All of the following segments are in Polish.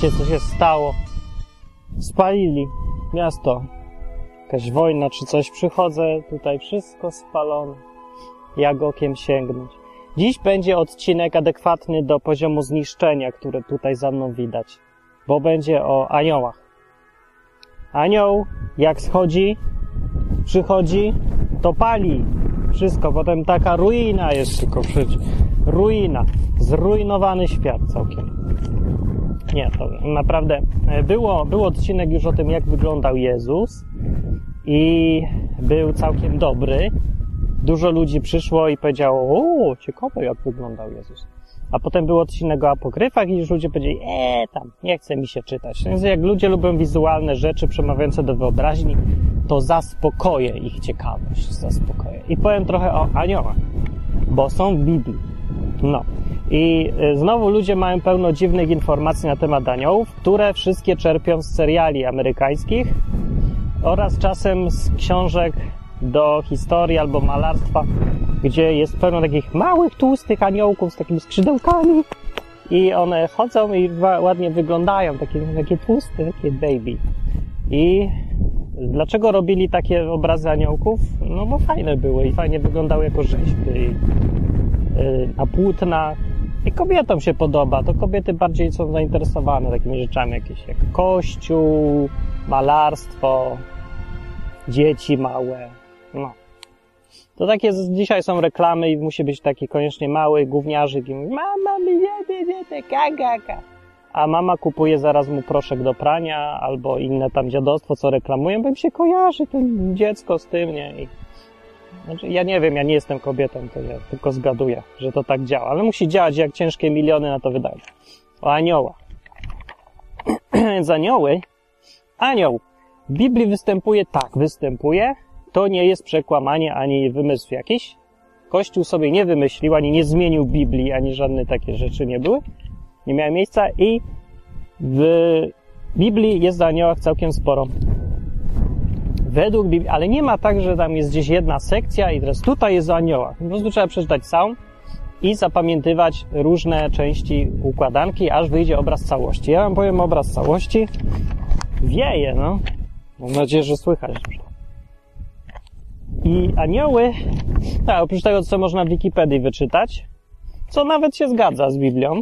Co się stało. Spalili miasto. Jakaś wojna czy coś. Przychodzę, tutaj wszystko spalone. Jak okiem sięgnąć. Dziś będzie odcinek adekwatny do poziomu zniszczenia, które tutaj za mną widać. Bo będzie o aniołach. Anioł, jak schodzi, przychodzi, to pali. Wszystko. Potem taka ruina jest tylko wszędzie. Ruina. Zrujnowany świat całkiem. Nie, to naprawdę e, było, był odcinek już o tym, jak wyglądał Jezus i był całkiem dobry. Dużo ludzi przyszło i powiedziało, o, ciekawe jak wyglądał Jezus. A potem był odcinek o apokryfach i już ludzie powiedzieli, eee, tam, nie chce mi się czytać. Więc jak ludzie lubią wizualne rzeczy przemawiające do wyobraźni, to zaspokoję ich ciekawość, zaspokoję. I powiem trochę o aniołach, bo są w Biblii. No. I y, znowu ludzie mają pełno dziwnych informacji na temat aniołów, które wszystkie czerpią z seriali amerykańskich oraz czasem z książek do historii albo malarstwa, gdzie jest pełno takich małych, tłustych aniołków z takimi skrzydełkami i one chodzą i ładnie wyglądają, takie, takie tłuste, takie baby. I dlaczego robili takie obrazy aniołków? No bo fajne były i fajnie wyglądały jako rzeźby y, na płótnach. I kobietom się podoba, to kobiety bardziej są zainteresowane takimi rzeczami jakieś jak kościół, malarstwo, dzieci małe, no. To takie dzisiaj są reklamy i musi być taki koniecznie mały gówniarzyk i mówi, mama mi nie, nie, nie, kaka. A mama kupuje zaraz mu proszek do prania albo inne tam dziadostwo, co reklamują, bo im się kojarzy ten dziecko z tym, nie? I, znaczy, ja nie wiem, ja nie jestem kobietą, to ja tylko zgaduję, że to tak działa, ale musi działać, jak ciężkie miliony na to wydają. O aniołach. Więc anioły, anioł w Biblii występuje tak, występuje, to nie jest przekłamanie ani wymysł jakiś. Kościół sobie nie wymyślił, ani nie zmienił Biblii, ani żadne takie rzeczy nie były. Nie miały miejsca i w Biblii jest o aniołach całkiem sporo. Według Biblii, ale nie ma tak, że tam jest gdzieś jedna sekcja i teraz tutaj jest o aniołach. Po prostu trzeba przeczytać całą i zapamiętywać różne części układanki, aż wyjdzie obraz całości. Ja wam powiem obraz całości. Wieje, no. Mam nadzieję, że słychać. I anioły, tak, oprócz tego, co można w Wikipedii wyczytać, co nawet się zgadza z Biblią,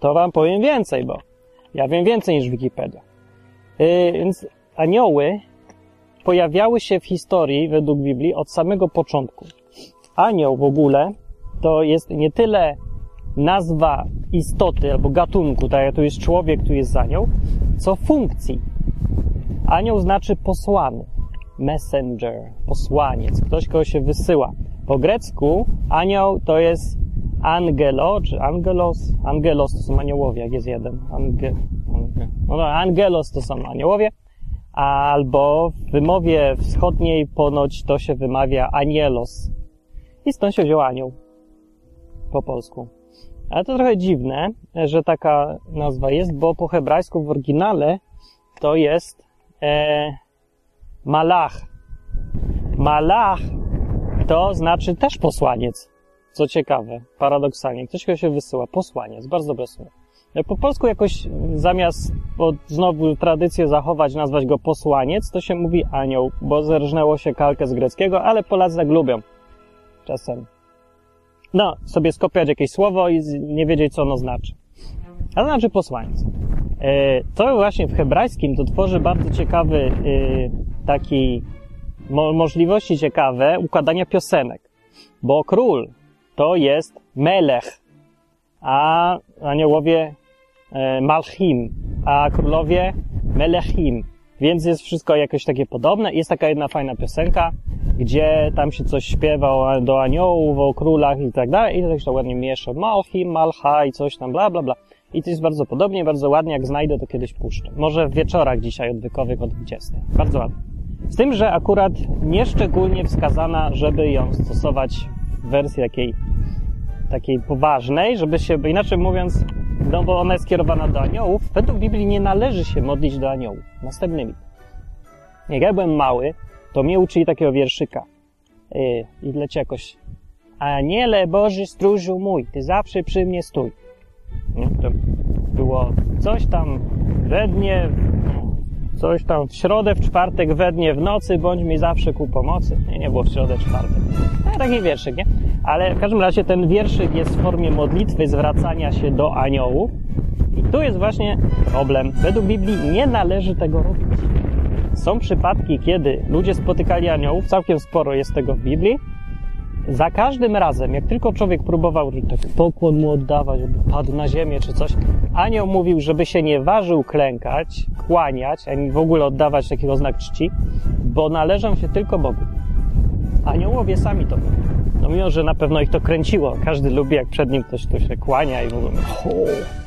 to wam powiem więcej, bo ja wiem więcej niż Wikipedia. Yy, więc anioły pojawiały się w historii, według Biblii, od samego początku. Anioł w ogóle to jest nie tyle nazwa istoty albo gatunku, tak jak tu jest człowiek, tu jest anioł, co funkcji. Anioł znaczy posłany messenger, posłaniec, ktoś, kogo się wysyła. Po grecku anioł to jest angelo, czy angelos, angelos to są aniołowie, jak jest jeden, Ange, no, no angelos to są aniołowie, albo w wymowie wschodniej ponoć to się wymawia anielos. I stąd się wziął anioł po polsku. Ale to trochę dziwne, że taka nazwa jest, bo po hebrajsku w oryginale to jest e, Malach. Malach to znaczy też posłaniec. Co ciekawe, paradoksalnie. Ktoś, kto się wysyła, posłaniec. Bardzo dobre słowo. Po polsku jakoś zamiast pod, znowu tradycję zachować, nazwać go posłaniec, to się mówi anioł, bo zerżnęło się kalkę z greckiego, ale Polacy tak lubią. Czasem. No, sobie skopiać jakieś słowo i nie wiedzieć, co ono znaczy. A to znaczy posłaniec. E, to właśnie w hebrajskim to tworzy bardzo ciekawy e, taki mo możliwości ciekawe układania piosenek. Bo król to jest melech, a aniołowie e, malchim, a królowie melechim. Więc jest wszystko jakoś takie podobne. Jest taka jedna fajna piosenka, gdzie tam się coś śpiewa do aniołów, o królach i tak dalej. I to się ładnie miesza. Malchim, malcha i coś tam, bla, bla, bla. I to jest bardzo podobnie, bardzo ładnie. Jak znajdę, to kiedyś puszczę. Może w wieczorach dzisiaj odwykowych o 20. Bardzo ładnie. Z tym, że akurat nieszczególnie wskazana, żeby ją stosować w wersji takiej, takiej poważnej, żeby się, inaczej mówiąc, no bo ona jest skierowana do aniołów, według Biblii nie należy się modlić do aniołów. Następnymi. Jak ja byłem mały, to mnie uczyli takiego wierszyka. Yy, I leci jakoś Aniele Boży stróżu mój, ty zawsze przy mnie stój. No, to było coś tam we dnie, coś tam w środę, w czwartek, we dnie, w nocy, bądź mi zawsze ku pomocy. Nie, nie było w środę, czwartek. No, taki wierszyk, nie? Ale w każdym razie ten wierszyk jest w formie modlitwy, zwracania się do aniołów. I tu jest właśnie problem. Według Biblii nie należy tego robić. Są przypadki, kiedy ludzie spotykali aniołów, całkiem sporo jest tego w Biblii. Za każdym razem, jak tylko człowiek próbował tak pokłon mu oddawać, żeby padł na ziemię czy coś, anioł mówił, żeby się nie ważył klękać, kłaniać, ani w ogóle oddawać takiego znak czci, bo należą się tylko Bogu. Aniołowie sami to mówią. No mimo, że na pewno ich to kręciło. Każdy lubi, jak przed nim ktoś tu się kłania i mówi, o,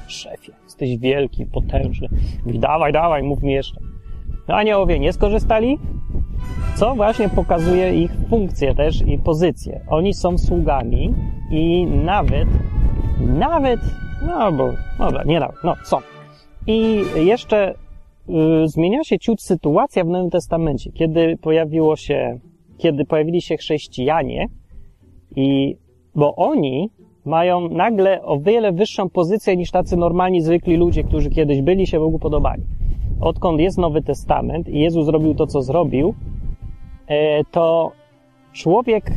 szefie, jesteś wielki, potężny. Mówi, dawaj, dawaj, mów mi jeszcze. No, aniołowie nie skorzystali, co właśnie pokazuje ich funkcję też i pozycję. Oni są sługami i nawet, nawet, no bo, dobra, nie nawet, no są. I jeszcze y, zmienia się ciut sytuacja w Nowym Testamencie, kiedy pojawiło się, kiedy pojawili się chrześcijanie i, bo oni mają nagle o wiele wyższą pozycję niż tacy normalni, zwykli ludzie, którzy kiedyś byli, się Bogu podobali. Odkąd jest Nowy Testament i Jezus zrobił to, co zrobił, e, to człowiek e,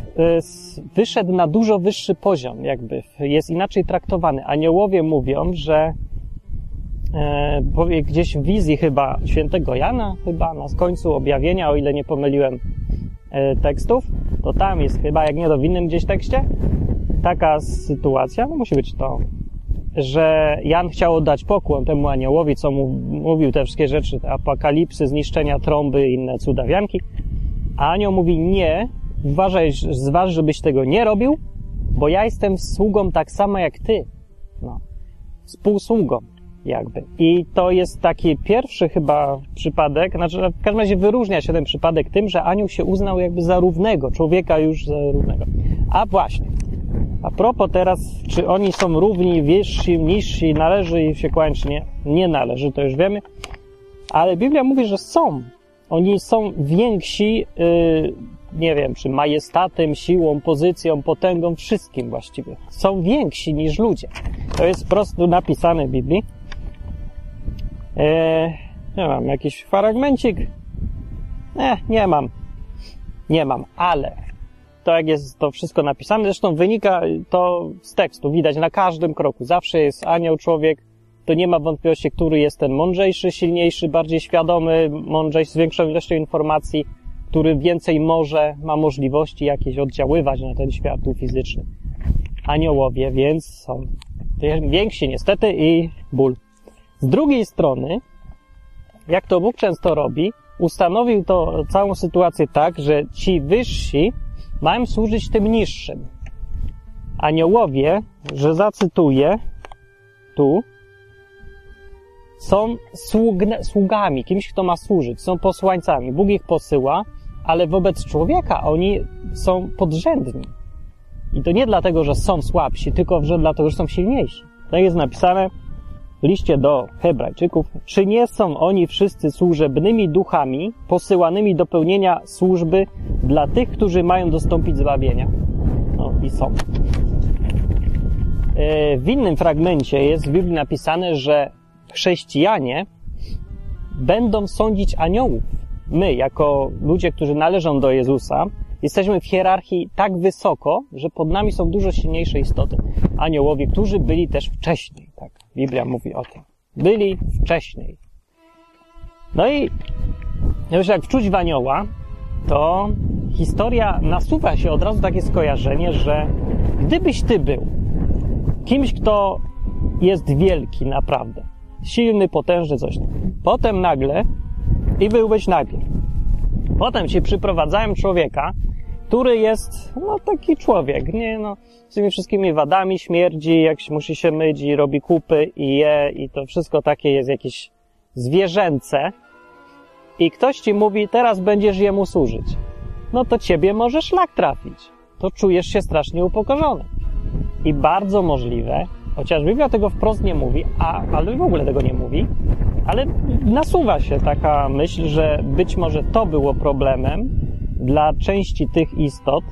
wyszedł na dużo wyższy poziom, jakby jest inaczej traktowany. Aniołowie mówią, że e, gdzieś w wizji chyba świętego Jana, chyba na końcu objawienia, o ile nie pomyliłem tekstów, to tam jest chyba, jak nie to w innym gdzieś tekście, taka sytuacja, no musi być to, że Jan chciał oddać pokłon temu aniołowi, co mu mówił te wszystkie rzeczy, te apokalipsy, zniszczenia trąby inne cudawianki, a anioł mówi nie, uważaj, zważ, żebyś tego nie robił, bo ja jestem sługą tak samo jak ty. No. Współsługą jakby. I to jest taki pierwszy chyba przypadek, znaczy w każdym razie wyróżnia się ten przypadek tym, że anioł się uznał jakby za równego, człowieka już za równego. A właśnie, a propos teraz, czy oni są równi, wyżsi, niżsi, należy im się kłaniać, nie? Nie należy, to już wiemy. Ale Biblia mówi, że są. Oni są więksi, yy, nie wiem, czy majestatem, siłą, pozycją, potęgą, wszystkim właściwie. Są więksi niż ludzie. To jest po prostu napisane w Biblii. Eee, nie mam, jakiś fragmencik? Nie, nie mam. Nie mam, ale to jak jest to wszystko napisane, zresztą wynika to z tekstu, widać na każdym kroku. Zawsze jest anioł, człowiek, to nie ma wątpliwości, który jest ten mądrzejszy, silniejszy, bardziej świadomy, mądrzejszy, z większą ilością informacji, który więcej może, ma możliwości jakieś oddziaływać na ten świat fizyczny. Aniołowie, więc są więksi niestety i ból. Z drugiej strony, jak to Bóg często robi, ustanowił to całą sytuację tak, że ci wyżsi mają służyć tym niższym. Aniołowie, że zacytuję tu, są sługami, kimś, kto ma służyć, są posłańcami. Bóg ich posyła, ale wobec człowieka oni są podrzędni. I to nie dlatego, że są słabsi, tylko że dlatego, że są silniejsi. Tak jest napisane liście do Hebrajczyków. Czy nie są oni wszyscy służebnymi duchami, posyłanymi do pełnienia służby dla tych, którzy mają dostąpić zbawienia? No i są. E, w innym fragmencie jest w Biblii napisane, że chrześcijanie będą sądzić aniołów. My, jako ludzie, którzy należą do Jezusa, jesteśmy w hierarchii tak wysoko, że pod nami są dużo silniejsze istoty. Aniołowie, którzy byli też wcześniej. Tak, Biblia mówi o tym. Byli wcześniej. No i już jak wczuć w anioła, to historia nasuwa się od razu takie skojarzenie, że gdybyś ty był kimś, kto jest wielki naprawdę, silny, potężny, coś tam, potem nagle i byłbyś najpierw. Potem ci przyprowadzają człowieka, który jest, no, taki człowiek, nie, no, z tymi wszystkimi wadami, śmierdzi, jak musi się myć i robi kupy i je i to wszystko takie jest jakieś zwierzęce i ktoś ci mówi, teraz będziesz jemu służyć. No to ciebie może szlak trafić. To czujesz się strasznie upokorzony. I bardzo możliwe, chociaż Biblia tego wprost nie mówi, a, ale w ogóle tego nie mówi, ale nasuwa się taka myśl, że być może to było problemem dla części tych istot,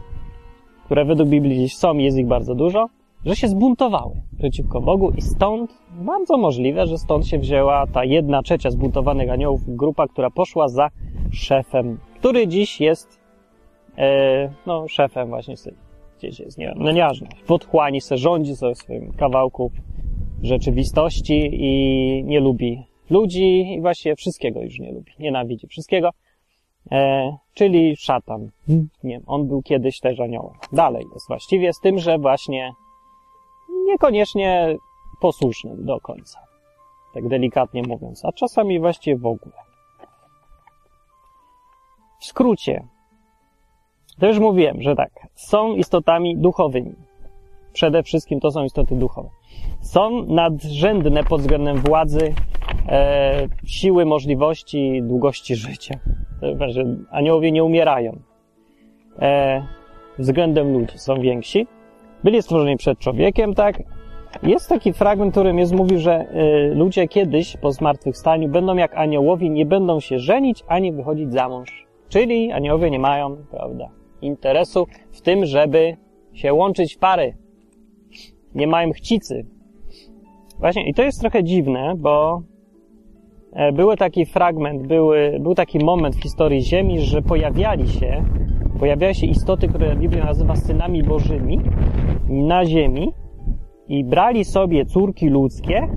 które według Biblii gdzieś są, jest ich bardzo dużo, że się zbuntowały przeciwko Bogu i stąd, bardzo możliwe, że stąd się wzięła ta jedna trzecia zbuntowanych aniołów, grupa, która poszła za szefem, który dziś jest, e, no, szefem właśnie gdzieś jest, nie wiem, no nieważne, w otchłani se rządzi sobie w swoim kawałku rzeczywistości i nie lubi ludzi i właściwie wszystkiego już nie lubi, nienawidzi wszystkiego, e, czyli szatan. Nie, on był kiedyś też aniołem. Dalej jest właściwie z tym, że właśnie niekoniecznie posłusznym do końca. Tak delikatnie mówiąc, a czasami właściwie w ogóle. W skrócie, to już mówiłem, że tak, są istotami duchowymi. Przede wszystkim to są istoty duchowe. Są nadrzędne pod względem władzy, e, siły, możliwości, długości życia. Że aniołowie nie umierają. E, względem ludzi są więksi. Byli stworzeni przed człowiekiem, tak? Jest taki fragment, którym jest mówił, że y, ludzie kiedyś po zmartwychwstaniu będą jak aniołowie, nie będą się żenić ani wychodzić za mąż. Czyli aniołowie nie mają, prawda, interesu w tym, żeby się łączyć w pary. Nie mają chcicy. Właśnie, i to jest trochę dziwne, bo e, był taki fragment, były, był taki moment w historii Ziemi, że pojawiali się, pojawiały się istoty, które Biblia nazywa synami bożymi na Ziemi i brali sobie córki ludzkie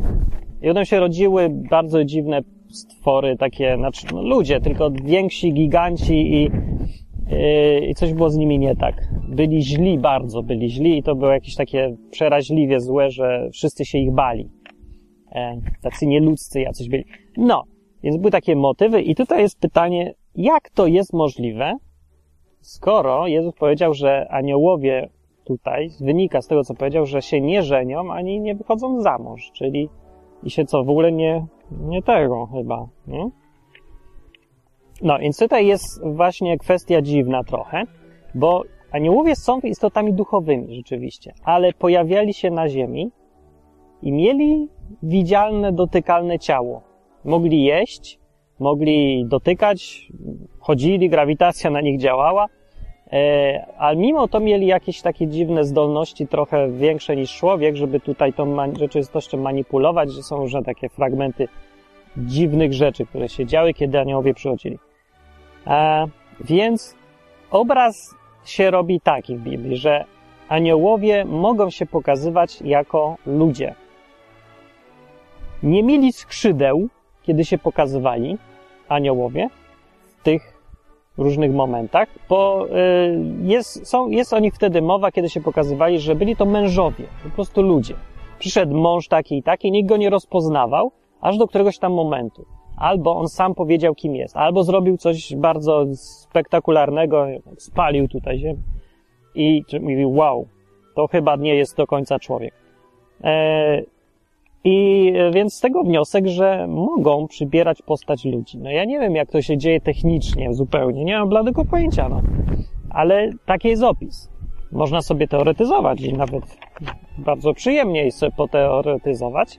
i one się rodziły bardzo dziwne stwory, takie, znaczy no, ludzie, tylko więksi giganci i, yy, i coś było z nimi nie tak. Byli źli, bardzo byli źli i to było jakieś takie przeraźliwie złe, że wszyscy się ich bali. E, tacy nieludzcy jacyś byli. No, więc były takie motywy i tutaj jest pytanie, jak to jest możliwe, skoro Jezus powiedział, że aniołowie tutaj wynika z tego, co powiedział, że się nie żenią ani nie wychodzą za mąż, czyli i się co, w ogóle nie, nie tego chyba, nie? No, więc tutaj jest właśnie kwestia dziwna trochę, bo aniołowie są istotami duchowymi rzeczywiście, ale pojawiali się na ziemi i mieli widzialne, dotykalne ciało. Mogli jeść, mogli dotykać, chodzili, grawitacja na nich działała, E, ale mimo to mieli jakieś takie dziwne zdolności, trochę większe niż człowiek, żeby tutaj tą rzeczywistością manipulować, że są różne takie fragmenty dziwnych rzeczy, które się działy, kiedy aniołowie przychodzili. E, więc obraz się robi taki w Biblii, że aniołowie mogą się pokazywać jako ludzie. Nie mieli skrzydeł, kiedy się pokazywali aniołowie w tych różnych momentach, bo y, jest, są, jest o nich wtedy mowa, kiedy się pokazywali, że byli to mężowie, po prostu ludzie. Przyszedł mąż taki i taki, nikt go nie rozpoznawał, aż do któregoś tam momentu. Albo on sam powiedział, kim jest, albo zrobił coś bardzo spektakularnego, spalił tutaj ziemię i mówił, wow, to chyba nie jest do końca człowiek. E, i e, więc z tego wniosek, że mogą przybierać postać ludzi. No ja nie wiem, jak to się dzieje technicznie zupełnie, nie mam bladego pojęcia, no. Ale taki jest opis. Można sobie teoretyzować i nawet bardzo przyjemnie jest sobie poteoretyzować.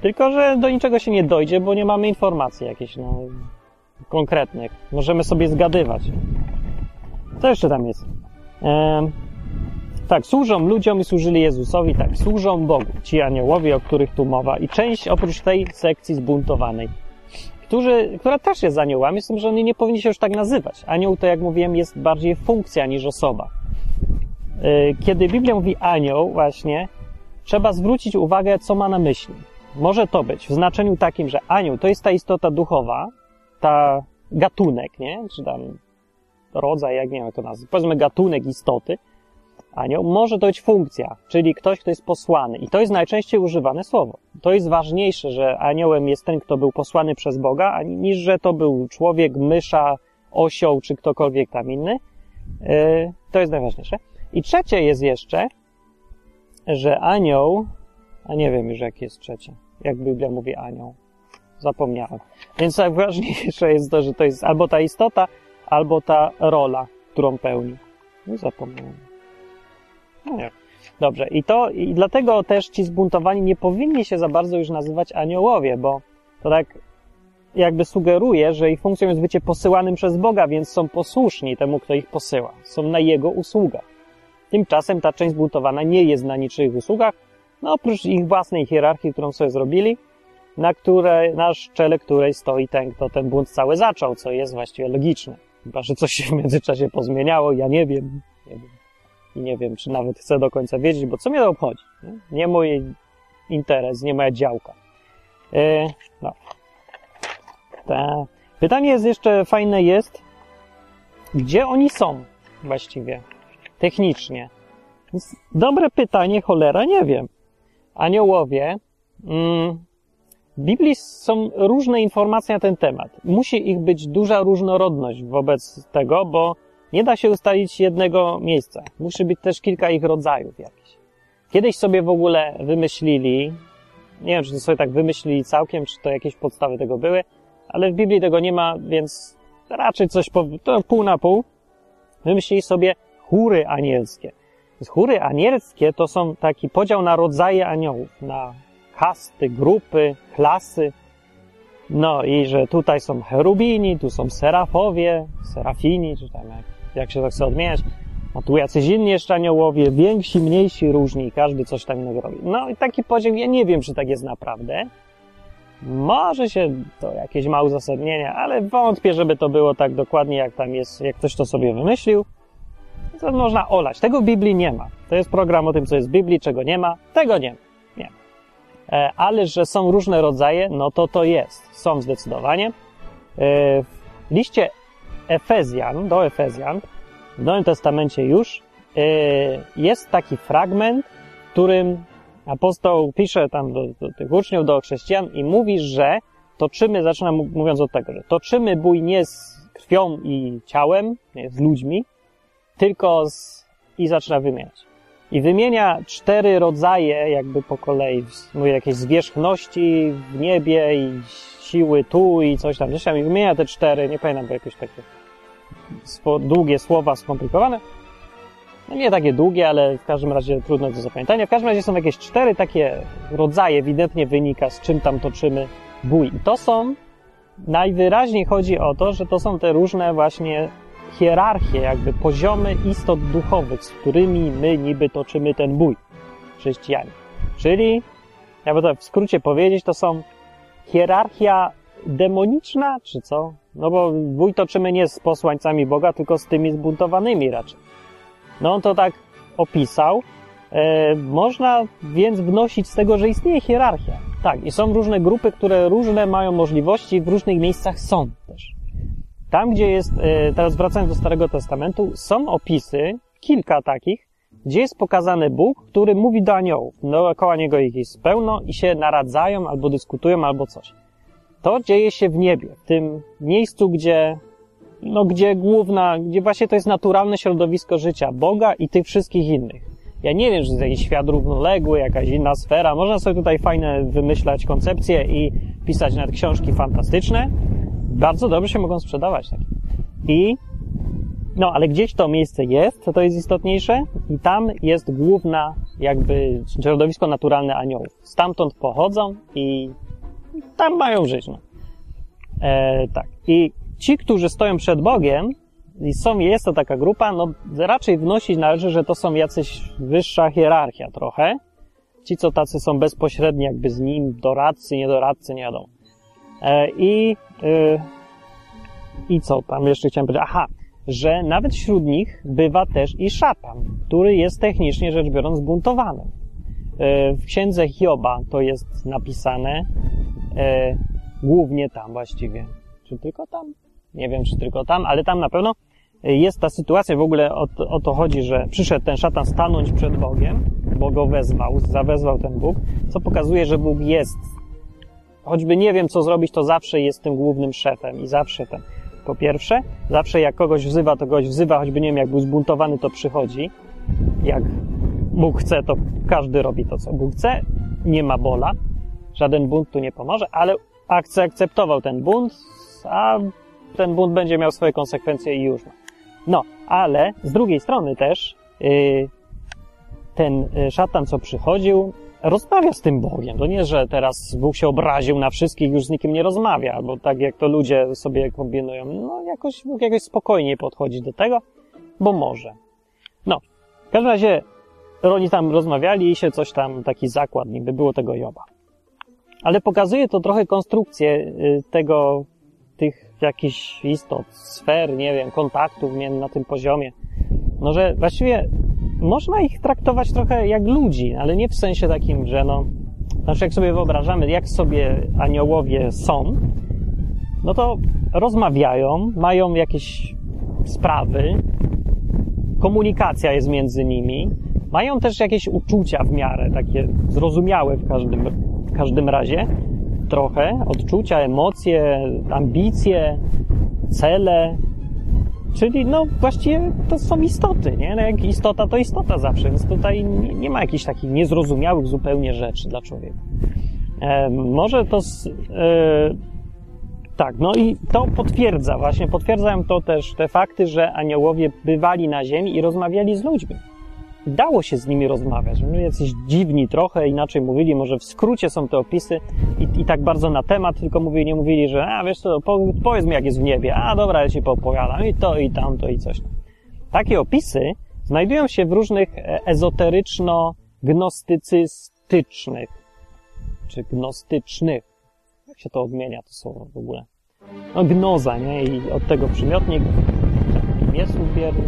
Tylko, że do niczego się nie dojdzie, bo nie mamy informacji jakichś, no, konkretnych. Możemy sobie zgadywać. Co jeszcze tam jest? Tak, służą ludziom i służyli Jezusowi, tak, służą Bogu, ci aniołowie, o których tu mowa. I część oprócz tej sekcji zbuntowanej, którzy, która też jest aniołami, z tym, że oni nie powinni się już tak nazywać. Anioł to, jak mówiłem, jest bardziej funkcja niż osoba. Y, kiedy Biblia mówi anioł, właśnie, trzeba zwrócić uwagę, co ma na myśli. Może to być w znaczeniu takim, że anioł to jest ta istota duchowa, ta gatunek, nie? Czy tam rodzaj, jak nie wiem, jak to nazwać. Powiedzmy gatunek istoty, anioł, może to być funkcja, czyli ktoś, kto jest posłany. I to jest najczęściej używane słowo. To jest ważniejsze, że aniołem jest ten, kto był posłany przez Boga, niż że to był człowiek, mysza, osioł, czy ktokolwiek tam inny. Yy, to jest najważniejsze. I trzecie jest jeszcze, że anioł, a nie wiem już, jakie jest trzecie, jak Biblia mówi anioł. Zapomniałem. Więc najważniejsze jest to, że to jest albo ta istota, albo ta rola, którą pełni. No zapomniałem. No nie. Dobrze, i to, i dlatego też ci zbuntowani nie powinni się za bardzo już nazywać aniołowie, bo to tak jakby sugeruje, że ich funkcją jest bycie posyłanym przez Boga, więc są posłuszni temu, kto ich posyła. Są na Jego usługach. Tymczasem ta część zbuntowana nie jest na niczyich usługach, no oprócz ich własnej hierarchii, którą sobie zrobili, na, które, na szczele której stoi ten, kto ten bunt cały zaczął, co jest właściwie logiczne. Chyba, że coś się w międzyczasie pozmieniało, ja nie wiem. Nie wiem. I nie wiem, czy nawet chcę do końca wiedzieć, bo co mnie to obchodzi? Nie, nie mój interes, nie moja działka. Yy, no. Ta. Pytanie jest jeszcze fajne jest, gdzie oni są właściwie, technicznie. Dobre pytanie, cholera, nie wiem. Aniołowie, mm, w Biblii są różne informacje na ten temat. Musi ich być duża różnorodność wobec tego, bo nie da się ustalić jednego miejsca. Musi być też kilka ich rodzajów jakichś. Kiedyś sobie w ogóle wymyślili, nie wiem, czy to sobie tak wymyślili całkiem, czy to jakieś podstawy tego były, ale w Biblii tego nie ma, więc raczej coś po, to pół na pół. Wymyślili sobie chóry anielskie. Więc chóry anielskie to są taki podział na rodzaje aniołów, na kasty, grupy, klasy. No i że tutaj są cherubini, tu są serafowie, serafini, czy tam jak, jak się tak chce odmieniać. A tu jacyś inni jeszcze aniołowie, więksi, mniejsi, różni, każdy coś tam innego robi. No i taki podział, ja nie wiem, czy tak jest naprawdę. Może się to jakieś ma uzasadnienie, ale wątpię, żeby to było tak dokładnie, jak tam jest, jak ktoś to sobie wymyślił. To można olać. Tego w Biblii nie ma. To jest program o tym, co jest w Biblii, czego nie ma. Tego nie ma. Nie. E, ale, że są różne rodzaje, no to to jest. Są zdecydowanie. E, w liście Efezjan, do Efezjan, w Nowym Testamencie już, e, jest taki fragment, w którym apostoł pisze tam do, do tych uczniów, do chrześcijan i mówi, że toczymy, zaczyna mówiąc od tego, że toczymy bój nie z krwią i ciałem, nie z ludźmi, tylko z, i zaczyna wymieniać. I wymienia cztery rodzaje, jakby po kolei, mówi jakieś zwierzchności w niebie i siły tu i coś tam, tam. I wymienia te cztery, nie pamiętam, bo jakieś takie długie słowa, skomplikowane. No nie takie długie, ale w każdym razie trudne do zapamiętania. W każdym razie są jakieś cztery takie rodzaje, ewidentnie wynika z czym tam toczymy bój. I to są, najwyraźniej chodzi o to, że to są te różne właśnie hierarchie, jakby poziomy istot duchowych, z którymi my niby toczymy ten bój, chrześcijanie. Czyli, jakby to w skrócie powiedzieć, to są hierarchia demoniczna, czy co? No bo bój toczymy nie z posłańcami Boga, tylko z tymi zbuntowanymi raczej. No on to tak opisał. E, można więc wnosić z tego, że istnieje hierarchia. Tak, i są różne grupy, które różne mają możliwości, w różnych miejscach są też. Tam, gdzie jest, e, teraz wracając do Starego Testamentu, są opisy, kilka takich, gdzie jest pokazany Bóg, który mówi do aniołów. Dookoła niego ich jest pełno i się naradzają, albo dyskutują, albo coś. To dzieje się w niebie, w tym miejscu, gdzie, no, gdzie główna, gdzie właśnie to jest naturalne środowisko życia Boga i tych wszystkich innych. Ja nie wiem, że jest jakiś świat równoległy, jakaś inna sfera. Można sobie tutaj fajne wymyślać koncepcje i pisać nawet książki fantastyczne, bardzo dobrze się mogą sprzedawać. Tak. I no, ale gdzieś to miejsce jest, to jest istotniejsze i tam jest główna jakby środowisko naturalne aniołów. Stamtąd pochodzą i tam mają żyć, no. E, tak. I ci, którzy stoją przed Bogiem i są, jest to taka grupa, no raczej wnosić należy, że to są jacyś wyższa hierarchia trochę. Ci, co tacy są bezpośredni jakby z nim, doradcy, niedoradcy, nie wiadomo. E, I, e, I co tam jeszcze chciałem powiedzieć? Aha, że nawet wśród nich bywa też i szatan, który jest technicznie rzecz biorąc zbuntowany. E, w księdze Hioba to jest napisane, głównie tam właściwie. Czy tylko tam? Nie wiem, czy tylko tam, ale tam na pewno jest ta sytuacja, w ogóle o, o, to chodzi, że przyszedł ten szatan stanąć przed Bogiem, bo go wezwał, zawezwał ten Bóg, co pokazuje, że Bóg jest choćby nie wiem, co zrobić, to zawsze jest tym głównym szefem i zawsze ten. Po pierwsze, zawsze jak kogoś wzywa, to kogoś wzywa, choćby nie wiem, jak był zbuntowany, to przychodzi. Jak Bóg chce, to każdy robi to, co Bóg chce. Nie ma bola. Żaden bunt tu nie pomoże, ale akceptował ten bunt, a ten bunt będzie miał swoje konsekwencje i już ma. No, ale z drugiej strony też yy, ten y, szatan, co przychodził, rozmawia z tym Bogiem. To nie, że teraz Bóg się obraził na wszystkich, już z nikim nie rozmawia, bo tak jak to ludzie sobie kombinują, no jakoś Bóg jakoś spokojniej podchodzi do tego, bo może. No, W każdym razie oni tam rozmawiali i się coś tam, taki zakład niby było tego Joba. Ale pokazuje to trochę konstrukcję y, tego, tych jakichś istot, sfer, nie wiem, kontaktów na tym poziomie. No, że właściwie można ich traktować trochę jak ludzi, ale nie w sensie takim, że no, znaczy jak sobie wyobrażamy, jak sobie aniołowie są, no to rozmawiają, mają jakieś sprawy, komunikacja jest między nimi, mają też jakieś uczucia w miarę, takie zrozumiałe w każdym, każdym razie, trochę, odczucia, emocje, ambicje, cele, Czyli no właściwie to są istoty, nie? No jak istota to istota zawsze, więc tutaj nie, nie ma jakichś takich niezrozumiałych zupełnie rzeczy dla człowieka. E, może to... E, tak, no i to potwierdza, właśnie potwierdzają to też te fakty, że aniołowie bywali na ziemi i rozmawiali z ludźmi dało się z nimi rozmawiać. No, jacyś dziwni trochę, inaczej mówili, może w skrócie są te opisy i, i tak bardzo na temat, tylko mówili, nie mówili, że a wiesz co, po, powiedz mi jak jest w niebie, a dobra, ja ci poopowiadam i to, i tamto, i coś. Takie opisy znajdują się w różnych e, ezoteryczno-gnostycystycznych, czy gnostycznych, jak się to odmienia to słowo w ogóle? No gnoza, nie? I od tego przymiotnik, jest bierny,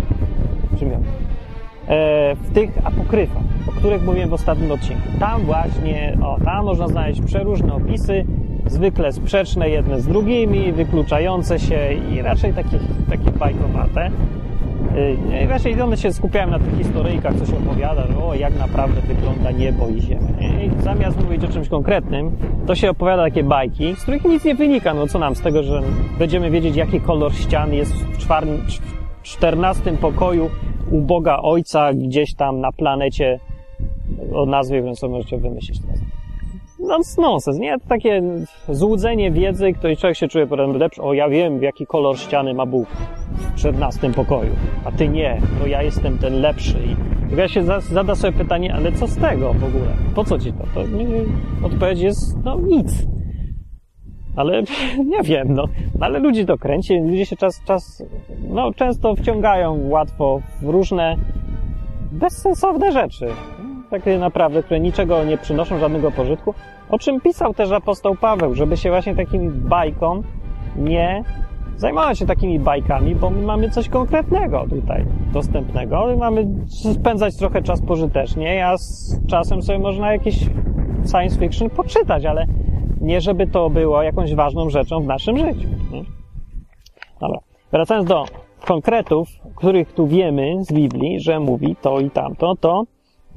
przymiotnik E, w tych apokryfach, o których mówiłem w ostatnim odcinku. Tam właśnie, o, tam można znaleźć przeróżne opisy, zwykle sprzeczne jedne z drugimi, wykluczające się i raczej takie, takie bajkowate. E, I raczej one się skupiają na tych historyjkach, co się opowiada, że o, jak naprawdę wygląda niebo i ziemia. E, I zamiast mówić o czymś konkretnym, to się opowiada takie bajki, z których nic nie wynika. No co nam z tego, że będziemy wiedzieć, jaki kolor ścian jest w, czwarn- 14 pokoju u Boga Ojca gdzieś tam na planecie o nazwie, więc co możecie wymyślić teraz. No, nonsens, nie? Takie złudzenie wiedzy, ktoś człowiek się czuje potem lepszy. O, ja wiem, jaki kolor ściany ma Bóg w 14 pokoju, a ty nie, to ja jestem ten lepszy. I ja się zada sobie pytanie, ale co z tego w ogóle? Po co ci to? To nie, odpowiedź jest, no nic. Ale nie wiem, no. Ale ludzi to kręci, ludzie się czas, czas, no często wciągają łatwo w różne bezsensowne rzeczy. Takie naprawdę, które niczego nie przynoszą, żadnego pożytku. O czym pisał też apostoł Paweł, żeby się właśnie takimi bajką nie zajmować się takimi bajkami, bo my mamy coś konkretnego tutaj dostępnego. Mamy spędzać trochę czas pożytecznie, a z czasem sobie można jakieś science fiction poczytać, ale nie żeby to było jakąś ważną rzeczą w naszym życiu. Nie? Dobra. Wracając do konkretów, których tu wiemy z Biblii, że mówi to i tamto, to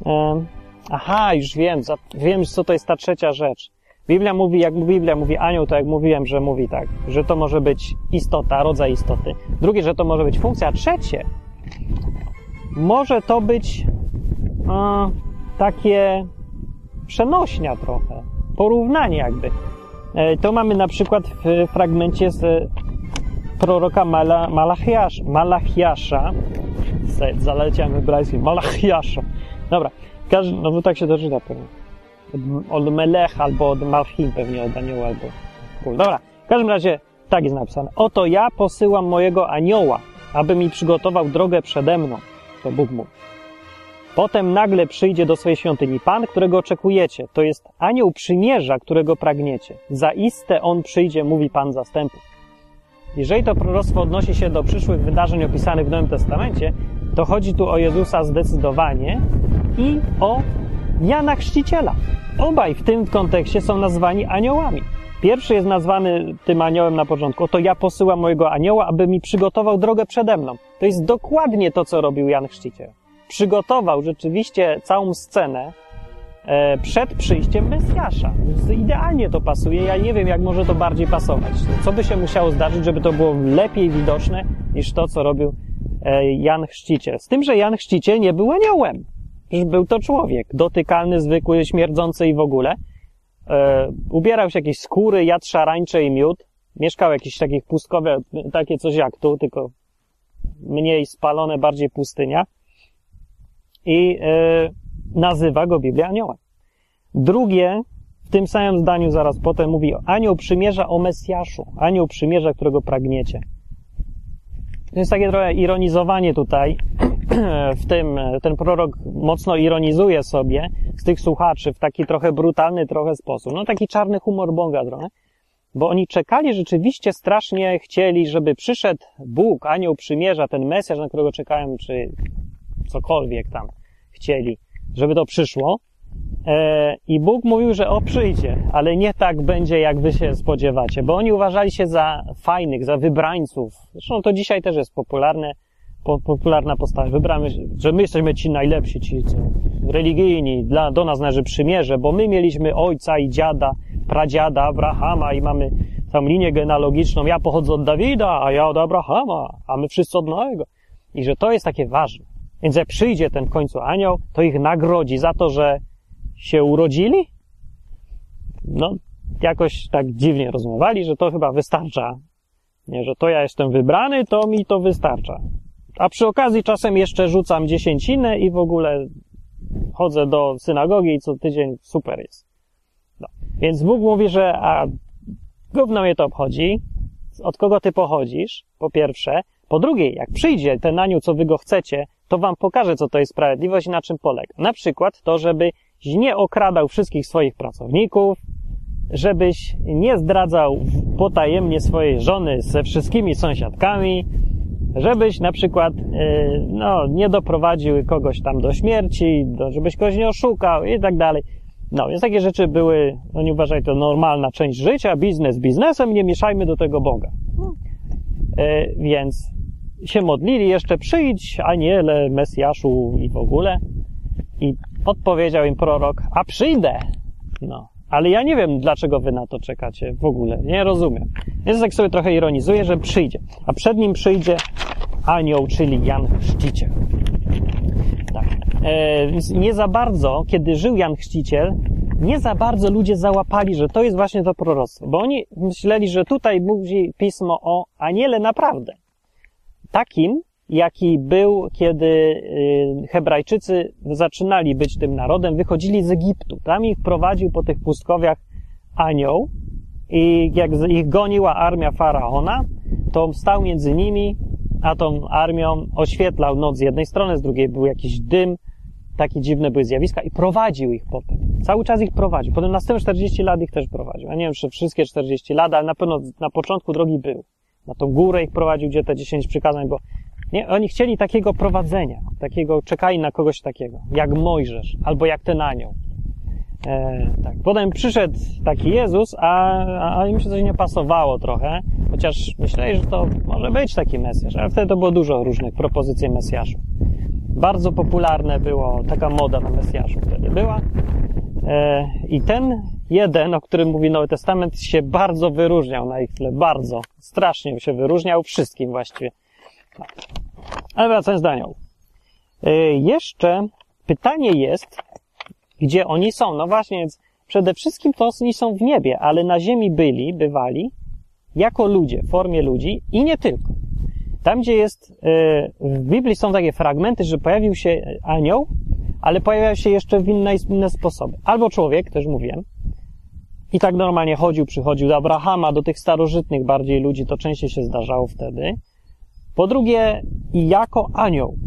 e, aha, już wiem, wiem, co to jest ta trzecia rzecz. Biblia mówi, jak Biblia mówi anioł, to jak mówiłem, że mówi tak, że to może być istota, rodzaj istoty. Drugie, że to może być funkcja. Trzecie, może to być e, takie przenośnia trochę porównanie jakby. E, to mamy na przykład w fragmencie z proroka Mala, Malachiasz, Malachiasza. Zaleciałem hebrajski. Malachiasza. Dobra. Każdy, no bo tak się to czyta pewnie. Od Melech albo od Malchim pewnie od anioła albo... Dobra. W każdym razie tak jest napisane. Oto ja posyłam mojego anioła, aby mi przygotował drogę przede mną. To Bóg mówi. Potem nagle przyjdzie do swojej świątyni Pan, którego oczekujecie. To jest anioł przymierza, którego pragniecie. Zaiste on przyjdzie, mówi Pan zastępów. Jeżeli to proroctwo odnosi się do przyszłych wydarzeń opisanych w Nowym Testamencie, to chodzi tu o Jezusa zdecydowanie i o Jana Chrzciciela. Obaj w tym kontekście są nazwani aniołami. Pierwszy jest nazwany tym aniołem na początku. Oto ja posyłam mojego anioła, aby mi przygotował drogę przede mną. To jest dokładnie to, co robił Jan Chrzciciel przygotował rzeczywiście całą scenę e, przed przyjściem Mesjasza. Idealnie to pasuje. Ja nie wiem, jak może to bardziej pasować. Co by się musiało zdarzyć, żeby to było lepiej widoczne niż to, co robił e, Jan Chrzciciel. Z tym, że Jan Chrzciciel nie był aniołem. Przecież był to człowiek, dotykalny, zwykły, śmierdzący i w ogóle. E, ubierał się jakieś skóry, jadł szarańcze i miód. Mieszkał jakieś takich pustkowe, takie coś jak tu, tylko mniej spalone, bardziej pustynia i e, nazywa go Biblia aniołem. Drugie, w tym samym zdaniu zaraz potem mówi anioł przymierza o Mesjaszu, anioł przymierza, którego pragniecie. To jest takie trochę ironizowanie tutaj w tym ten prorok mocno ironizuje sobie z tych słuchaczy w taki trochę brutalny trochę sposób. No taki czarny humor Boga trochę. Bo oni czekali rzeczywiście strasznie, chcieli, żeby przyszedł Bóg, anioł przymierza, ten Mesjasz, na którego czekają, czy cokolwiek tam chcieli, żeby to przyszło. E, I Bóg mówił, że o przyjdzie, ale nie tak będzie, jak wy się spodziewacie, bo oni uważali się za fajnych, za wybrańców. Zresztą to dzisiaj też jest popularne, po, popularna postawa. Wybramy, że my jesteśmy ci najlepsi, ci religijni, dla, do nas należy przymierze, bo my mieliśmy ojca i dziada, pradziada Abrahama i mamy tam linię genealogiczną. Ja pochodzę od Dawida, a ja od Abrahama, a my wszyscy od Noego. I że to jest takie ważne. Więc jak przyjdzie ten w końcu anioł, to ich nagrodzi za to, że się urodzili? No, jakoś tak dziwnie rozmawiali, że to chyba wystarcza. Nie, że to ja jestem wybrany, to mi to wystarcza. A przy okazji czasem jeszcze rzucam dziesięcinę i w ogóle chodzę do synagogi i co tydzień super jest. No. Więc Bóg mówi, że a gówno mnie to obchodzi, od kogo ty pochodzisz, po pierwsze. Po drugie, jak przyjdzie ten anioł, co wy go chcecie, to wam pokaże, co to jest sprawiedliwość i na czym polega. Na przykład to, żeby nie okradał wszystkich swoich pracowników, żebyś nie zdradzał potajemnie swojej żony ze wszystkimi sąsiadkami, żebyś na przykład yy, no, nie doprowadził kogoś tam do śmierci, żebyś kogoś nie oszukał i tak dalej. No, więc takie rzeczy były, no nie uważaj, to normalna część życia, biznes biznesem, nie mieszajmy do tego Boga. Yy, więc się modlili, jeszcze przyjdź, aniele, Mesjaszu i w ogóle. I odpowiedział im prorok, a przyjdę. No, ale ja nie wiem, dlaczego wy na to czekacie w ogóle. Nie rozumiem. Więc tak sobie trochę ironizuję, że przyjdzie. A przed nim przyjdzie anioł, czyli Jan Chrzciciel. Tak. E, nie za bardzo, kiedy żył Jan Chrzciciel, nie za bardzo ludzie załapali, że to jest właśnie to proroctwo. Bo oni myśleli, że tutaj mówi pismo o aniele naprawdę. Takim, jaki był, kiedy y, Hebrajczycy zaczynali być tym narodem, wychodzili z Egiptu. Tam ich prowadził po tych pustkowiach anioł i jak ich goniła armia faraona, to stał między nimi, a tą armią oświetlał noc z jednej strony, z drugiej był jakiś dym, takie dziwne były zjawiska i prowadził ich potem. Cały czas ich prowadził. Potem następne 40 lat ich też prowadził. Ja nie wiem, czy wszystkie 40 lat, ale na pewno na początku drogi był. Na tą górę ich prowadził, gdzie te 10 przykazań, bo nie? Oni chcieli takiego prowadzenia, takiego, czekali na kogoś takiego, jak Mojżesz, albo jak ten anioł. E, tak. Potem przyszedł taki Jezus, a, a im się coś nie pasowało trochę, chociaż myśleli, że to może być taki Mesjasz, ale wtedy to było dużo różnych propozycji Mesjaszu. Bardzo popularne było, taka moda na Mesjaszu wtedy była. E, I ten jeden, o którym mówi Nowy Testament, się bardzo wyróżniał na ich tle, bardzo, strasznie się wyróżniał wszystkim właściwie. Ale wracając do aniołów. E, jeszcze pytanie jest, gdzie oni są. No właśnie, więc przede wszystkim to oni są w niebie, ale na ziemi byli, bywali, jako ludzie, w formie ludzi i nie tylko. Tam, gdzie jest, e, w Biblii są takie fragmenty, że pojawił się anioł, ale pojawia się jeszcze w inne, inne sposoby. Albo człowiek, też mówiłem, i tak normalnie chodził, przychodził do Abrahama, do tych starożytnych bardziej ludzi, to częściej się zdarzało wtedy. Po drugie, jako anioł,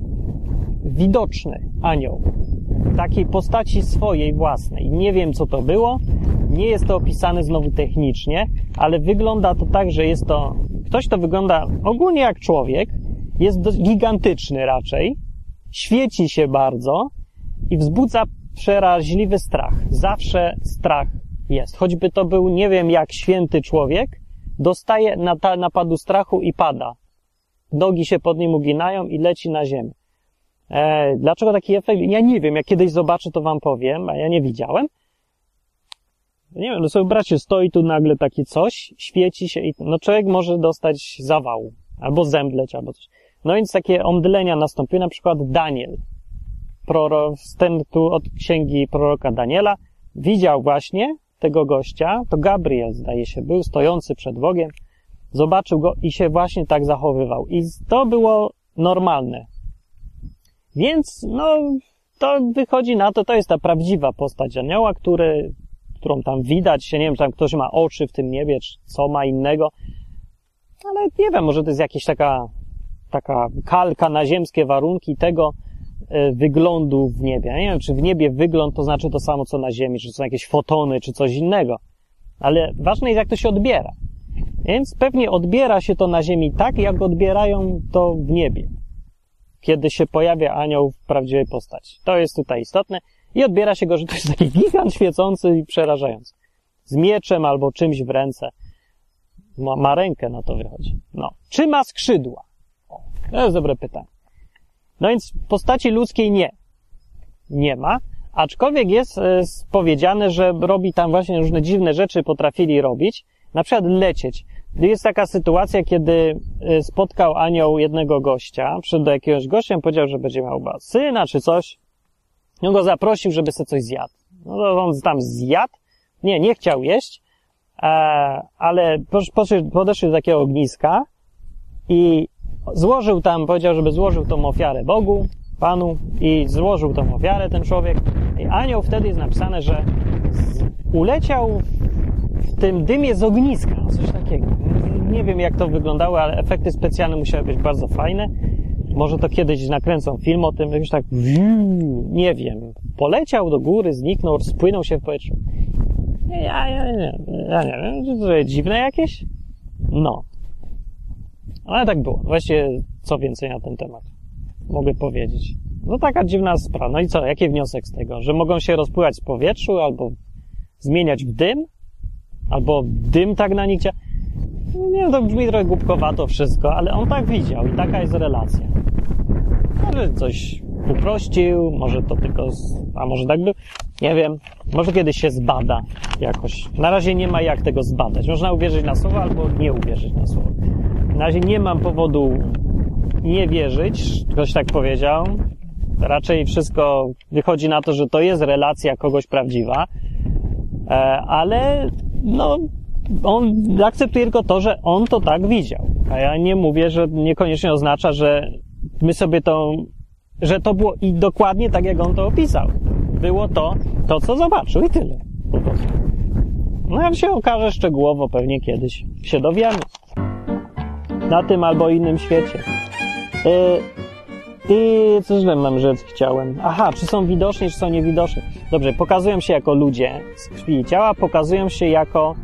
widoczny anioł, takiej postaci swojej własnej. Nie wiem, co to było, nie jest to opisane znowu technicznie, ale wygląda to tak, że jest to, ktoś to wygląda ogólnie jak człowiek, jest gigantyczny raczej, świeci się bardzo i wzbudza przeraźliwy strach. Zawsze strach jest. Choćby to był, nie wiem, jak święty człowiek, dostaje napadu strachu i pada nogi się pod nim uginają i leci na ziemię. E, dlaczego taki efekt? Ja nie wiem, jak kiedyś zobaczę, to wam powiem, a ja nie widziałem. Nie wiem, no sobie bracie, stoi tu nagle takie coś, świeci się i no człowiek może dostać zawału, albo zemdleć, albo coś. No więc takie omdlenia nastąpiły, na przykład Daniel, prorok, ten tu od księgi proroka Daniela, widział właśnie tego gościa, to Gabriel zdaje się był, stojący przed Bogiem, zobaczył go i się właśnie tak zachowywał. I to było normalne. Więc, no, to wychodzi na to, to jest ta prawdziwa postać anioła, który, którą tam widać, się nie wiem, czy tam ktoś ma oczy w tym niebie, czy co ma innego, ale nie wiem, może to jest jakaś taka, taka kalka na ziemskie warunki tego e, wyglądu w niebie. Ja nie wiem, czy w niebie wygląd to znaczy to samo, co na ziemi, czy są jakieś fotony, czy coś innego. Ale ważne jest, jak to się odbiera. Więc pewnie odbiera się to na ziemi tak, jak odbierają to w niebie. Kiedy się pojawia anioł w prawdziwej postaci. To jest tutaj istotne. I odbiera się go, że to jest taki gigant świecący i przerażający. Z mieczem albo czymś w ręce. Ma, ma rękę, na to wychodzi. No. Czy ma skrzydła? O, to jest dobre pytanie. No więc postaci ludzkiej nie. Nie ma. Aczkolwiek jest e, powiedziane, że robi tam właśnie różne dziwne rzeczy, potrafili robić. Na przykład lecieć. Jest taka sytuacja, kiedy e, spotkał anioł jednego gościa, przyszedł do jakiegoś gościa, powiedział, że będzie miał syna czy coś. On go zaprosił, żeby sobie coś zjadł. No to on tam zjadł. Nie, nie chciał jeść, e, ale podeszli do takiego ogniska i złożył tam, powiedział, żeby złożył tą ofiarę Bogu, Panu i złożył tą ofiarę ten człowiek. I anioł wtedy jest napisane, że uleciał tym dymie z ogniska, coś takiego. Nie wiem, jak to wyglądało, ale efekty specjalne musiały być bardzo fajne. Może to kiedyś nakręcą film o tym, już tak, nie wiem, poleciał do góry, zniknął, spłynął się w powietrzu. Ja, ja, ja, ja nie wiem, to dziwne jakieś? No. Ale tak było. Właściwie co więcej na ten temat mogę powiedzieć. No taka dziwna sprawa. No i co? Jaki wniosek z tego? Że mogą się rozpływać w powietrzu albo zmieniać w dym? Albo dym tak na nich działa? Nie wiem, to brzmi trochę głupkowato wszystko, ale on tak widział i taka jest relacja. Może coś uprościł, może to tylko, a może tak by, nie wiem, może kiedyś się zbada jakoś. Na razie nie ma jak tego zbadać. Można uwierzyć na słowo albo nie uwierzyć na słowo. Na razie nie mam powodu nie wierzyć, ktoś tak powiedział. Raczej wszystko wychodzi na to, że to jest relacja kogoś prawdziwa, e, ale no, on akceptuje tylko to, że on to tak widział. A ja nie mówię, że niekoniecznie oznacza, że my sobie to, że to było i dokładnie tak, jak on to opisał. Było to, to co zobaczył i tyle. Po prostu. No jak się okaże szczegółowo, pewnie kiedyś się dowiemy. Na tym albo innym świecie. Yy, I coś mam rzec chciałem. Aha, czy są widoczni, czy są niewidoczni? Dobrze, pokazują się jako ludzie z krwi i ciała, pokazują się jako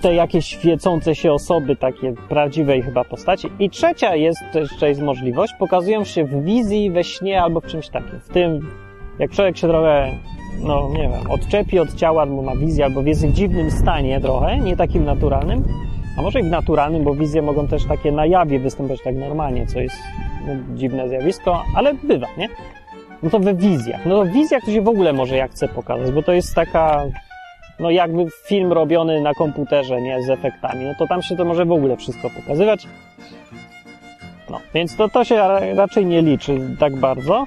te jakieś świecące się osoby, takie prawdziwej chyba postaci. I trzecia jest jeszcze jest możliwość, pokazują się w wizji, we śnie albo w czymś takim. W tym, jak człowiek się trochę, no nie wiem, odczepi od ciała, albo ma wizję, albo jest w dziwnym stanie trochę, nie takim naturalnym, a może i w naturalnym, bo wizje mogą też takie na jawie występować tak normalnie, co jest no, dziwne zjawisko, ale bywa, nie? No to we wizjach. No to w wizjach to się w ogóle może jak chce pokazać, bo to jest taka no jakby film robiony na komputerze, nie, z efektami, no to tam się to może w ogóle wszystko pokazywać. No, więc to, to się raczej nie liczy tak bardzo.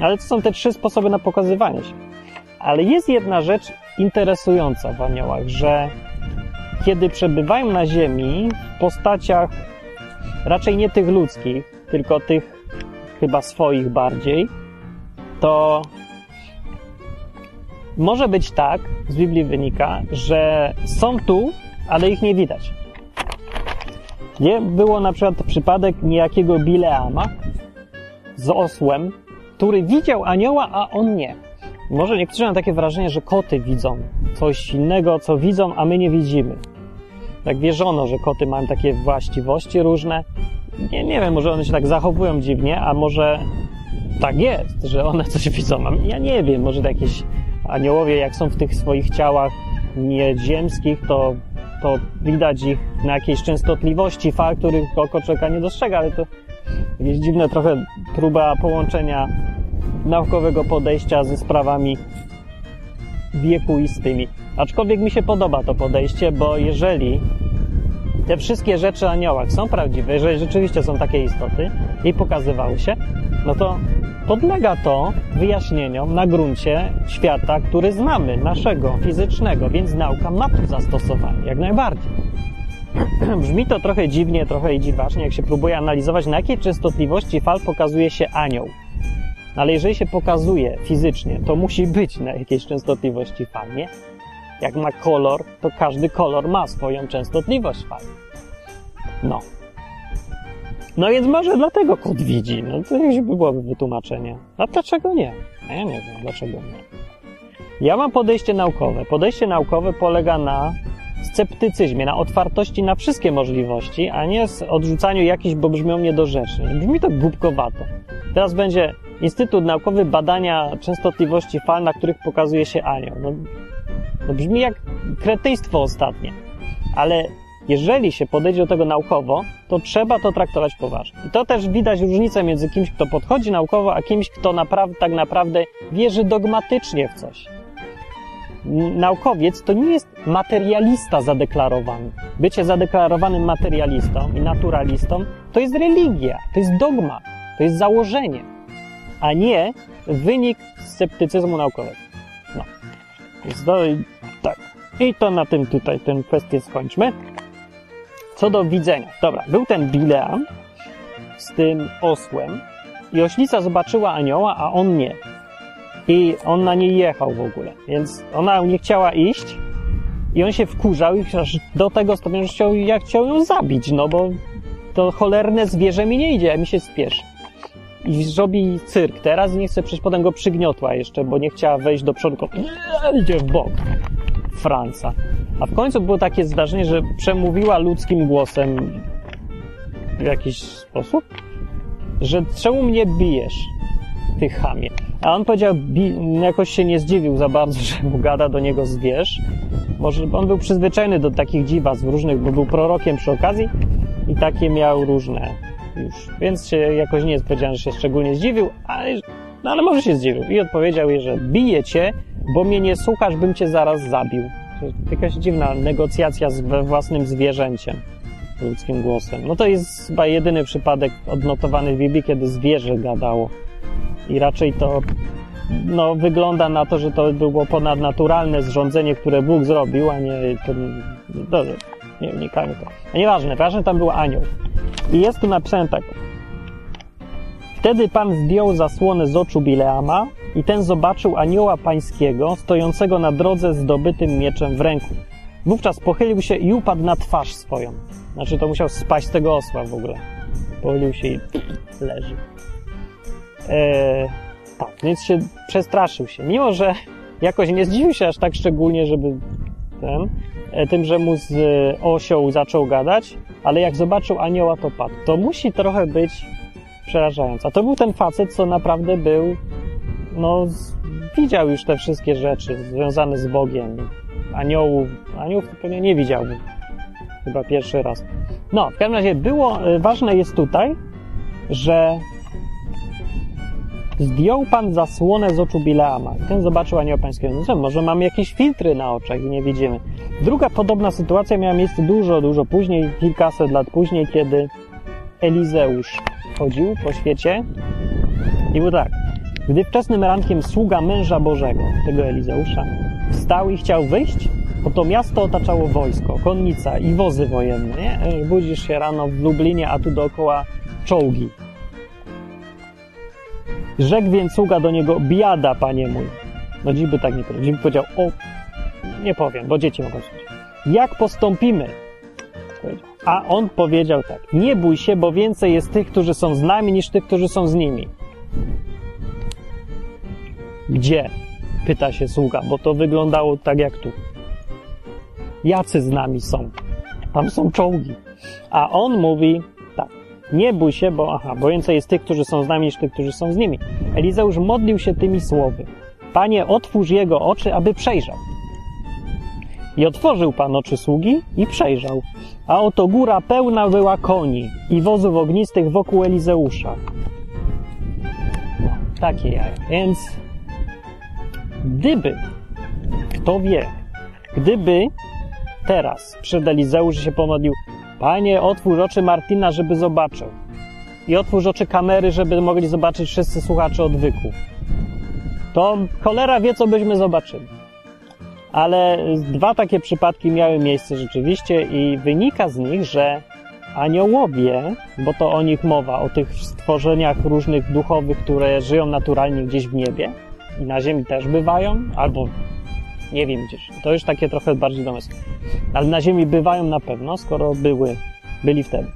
Ale to są te trzy sposoby na pokazywanie się. Ale jest jedna rzecz interesująca w aniołach, że kiedy przebywają na Ziemi w postaciach raczej nie tych ludzkich, tylko tych chyba swoich bardziej, to może być tak, z Biblii wynika, że są tu, ale ich nie widać. Nie? Było na przykład przypadek niejakiego Bileama z osłem, który widział anioła, a on nie. Może niektórzy mają takie wrażenie, że koty widzą coś innego, co widzą, a my nie widzimy. Tak wierzono, że koty mają takie właściwości różne. Nie, nie wiem, może one się tak zachowują dziwnie, a może tak jest, że one coś widzą. Ja nie wiem, może jakieś aniołowie, jak są w tych swoich ciałach nieziemskich, to, to widać ich na jakiejś częstotliwości fal, których oko człowieka nie dostrzega, ale to jakieś dziwne trochę próba połączenia naukowego podejścia ze sprawami wiekuistymi. Aczkolwiek mi się podoba to podejście, bo jeżeli te wszystkie rzeczy o aniołach są prawdziwe, jeżeli rzeczywiście są takie istoty i pokazywały się, no to podlega to wyjaśnieniom na gruncie świata, który znamy, naszego, fizycznego, więc nauka ma tu zastosowanie, jak najbardziej. Brzmi to trochę dziwnie, trochę i dziwacznie, jak się próbuje analizować, na jakiej częstotliwości fal pokazuje się anioł. Ale jeżeli się pokazuje fizycznie, to musi być na jakiejś częstotliwości fal, nie? Jak ma kolor, to każdy kolor ma swoją częstotliwość fal. No. No więc może dlatego kot widzi. No to jakby byłoby wytłumaczenie. A dlaczego nie? A ja nie wiem, dlaczego nie. Ja mam podejście naukowe. Podejście naukowe polega na sceptycyzmie, na otwartości na wszystkie możliwości, a nie z odrzucaniu jakichś, bo brzmią niedorzecznie. Brzmi to głupkowato. Teraz będzie Instytut Naukowy Badania Częstotliwości Fal, na których pokazuje się anioł. No, no brzmi jak kretyństwo ostatnie. Ale jeżeli się podejdzie do tego naukowo, to trzeba to traktować poważnie. I to też widać różnicę między kimś, kto podchodzi naukowo, a kimś, kto naprawdę, tak naprawdę wierzy dogmatycznie w coś. Naukowiec to nie jest materialista zadeklarowany. Bycie zadeklarowanym materialistą i naturalistą to jest religia, to jest dogma, to jest założenie, a nie wynik sceptycyzmu naukowego. Więc to, tak. I to na tym tutaj tę kwestię skończmy. Co do widzenia. Dobra, był ten Bileam z tym osłem i oślica zobaczyła anioła, a on nie. I on na niej jechał w ogóle. Więc ona nie chciała iść i on się wkurzał i aż do tego stopnia, że chciał, ja chciał ją zabić, no bo to cholerne zwierzę mi nie idzie, a mi się spieszy. I zrobi cyrk teraz nie chce, przecież potem go przygniotła jeszcze, bo nie chciała wejść do przodu, idzie w bok. Franca. A w końcu było takie zdarzenie, że przemówiła ludzkim głosem w jakiś sposób, że czemu mnie bijesz, ty chamie? A on powiedział, jakoś się nie zdziwił za bardzo, że mu gada do niego zwierz. Może on był przyzwyczajony do takich dziwactw różnych, bo był prorokiem przy okazji i takie miał różne już. Więc się jakoś nie powiedziane, że się szczególnie zdziwił, ale, no ale może się zdziwił. I odpowiedział jej, że bije cię, bo mnie nie słuchasz, bym cię zaraz zabił. Jakaś dziwna negocjacja z własnym zwierzęciem, ludzkim głosem. No to jest chyba jedyny przypadek odnotowany w Biblii, kiedy zwierzę gadało. I raczej to no, wygląda na to, że to było ponadnaturalne zrządzenie, które Bóg zrobił, a nie to, to nie unikajmy to. A nieważne, ważne tam był anioł. I jest tu napisane tak. Wtedy Pan zdjął zasłonę z oczu Bileama i ten zobaczył anioła pańskiego stojącego na drodze zdobytym mieczem w ręku. Wówczas pochylił się i upadł na twarz swoją. Znaczy to musiał spaść z tego osła w ogóle. Pochylił się i leży. Eee, tak, więc się przestraszył się. Mimo, że jakoś nie zdziwił się aż tak szczególnie, żeby ten, tym, że mu z e, osioł zaczął gadać, ale jak zobaczył anioła, to padł. To musi trochę być przerażające. A to był ten facet, co naprawdę był, no, widział już te wszystkie rzeczy związane z Bogiem. Aniołów, aniołów to pewnie nie widział. Chyba pierwszy raz. No, w każdym razie było, e, ważne jest tutaj, że Zdjął pan zasłonę z oczu Bileama. Ten zobaczył anioła pańskiego. No co, może mamy jakieś filtry na oczach i nie widzimy. Druga podobna sytuacja miała miejsce dużo, dużo później, kilkaset lat później, kiedy Elizeusz chodził po świecie i był tak. Gdy wczesnym rankiem sługa męża Bożego, tego Elizeusza, wstał i chciał wyjść, oto miasto otaczało wojsko, konnica i wozy wojenne. Nie? Budzisz się rano w Lublinie, a tu dookoła czołgi, Rzekł więc sługa do niego, biada, panie mój. No dziś by tak nie powiedział. Dziś by powiedział, o, nie powiem, bo dzieci mogą słyszeć. Jak postąpimy? A on powiedział tak, nie bój się, bo więcej jest tych, którzy są z nami, niż tych, którzy są z nimi. Gdzie? Pyta się sługa, bo to wyglądało tak jak tu. Jacy z nami są? Tam są czołgi. A on mówi, nie bój się, bo aha, bo więcej jest tych, którzy są z nami, niż tych, którzy są z nimi. Elizeusz modlił się tymi słowy. Panie, otwórz jego oczy, aby przejrzał. I otworzył Pan oczy sługi i przejrzał. A oto góra pełna była koni i wozów ognistych wokół Elizeusza. Takie jaja. Więc gdyby, kto wie, gdyby teraz przed Elizeusz się pomodlił, Panie, otwórz oczy Martina, żeby zobaczył. I otwórz oczy kamery, żeby mogli zobaczyć wszyscy słuchacze odwyku. To cholera wie, co byśmy zobaczyli. Ale dwa takie przypadki miały miejsce rzeczywiście i wynika z nich, że aniołowie, bo to o nich mowa, o tych stworzeniach różnych duchowych, które żyją naturalnie gdzieś w niebie i na ziemi też bywają, albo nie wiem gdzieś. To już takie trochę bardziej domysł. Ale na Ziemi bywają na pewno, skoro były, byli wtedy.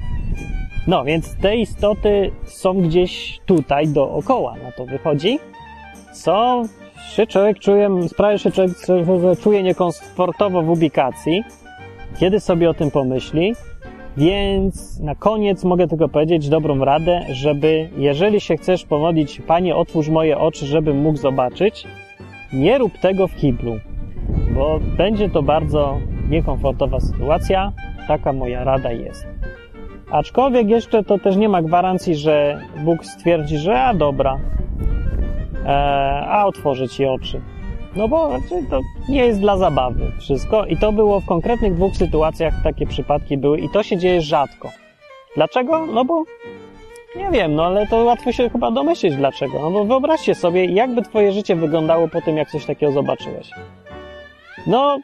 No, więc te istoty są gdzieś tutaj dookoła, na to wychodzi, co się człowiek czuje, sprawia, że człowiek czuje niekomfortowo w ubikacji, kiedy sobie o tym pomyśli, więc na koniec mogę tylko powiedzieć dobrą radę, żeby jeżeli się chcesz pomodlić, Panie, otwórz moje oczy, żebym mógł zobaczyć, nie rób tego w kiblu, bo będzie to bardzo niekomfortowa sytuacja. Taka moja rada jest. Aczkolwiek jeszcze to też nie ma gwarancji, że Bóg stwierdzi, że a dobra, e, a otworzy ci oczy. No bo znaczy, to nie jest dla zabawy wszystko i to było w konkretnych dwóch sytuacjach, takie przypadki były i to się dzieje rzadko. Dlaczego? No bo nie wiem, no ale to łatwo się chyba domyślić dlaczego. No bo wyobraźcie sobie, jakby twoje życie wyglądało po tym, jak coś takiego zobaczyłeś. No,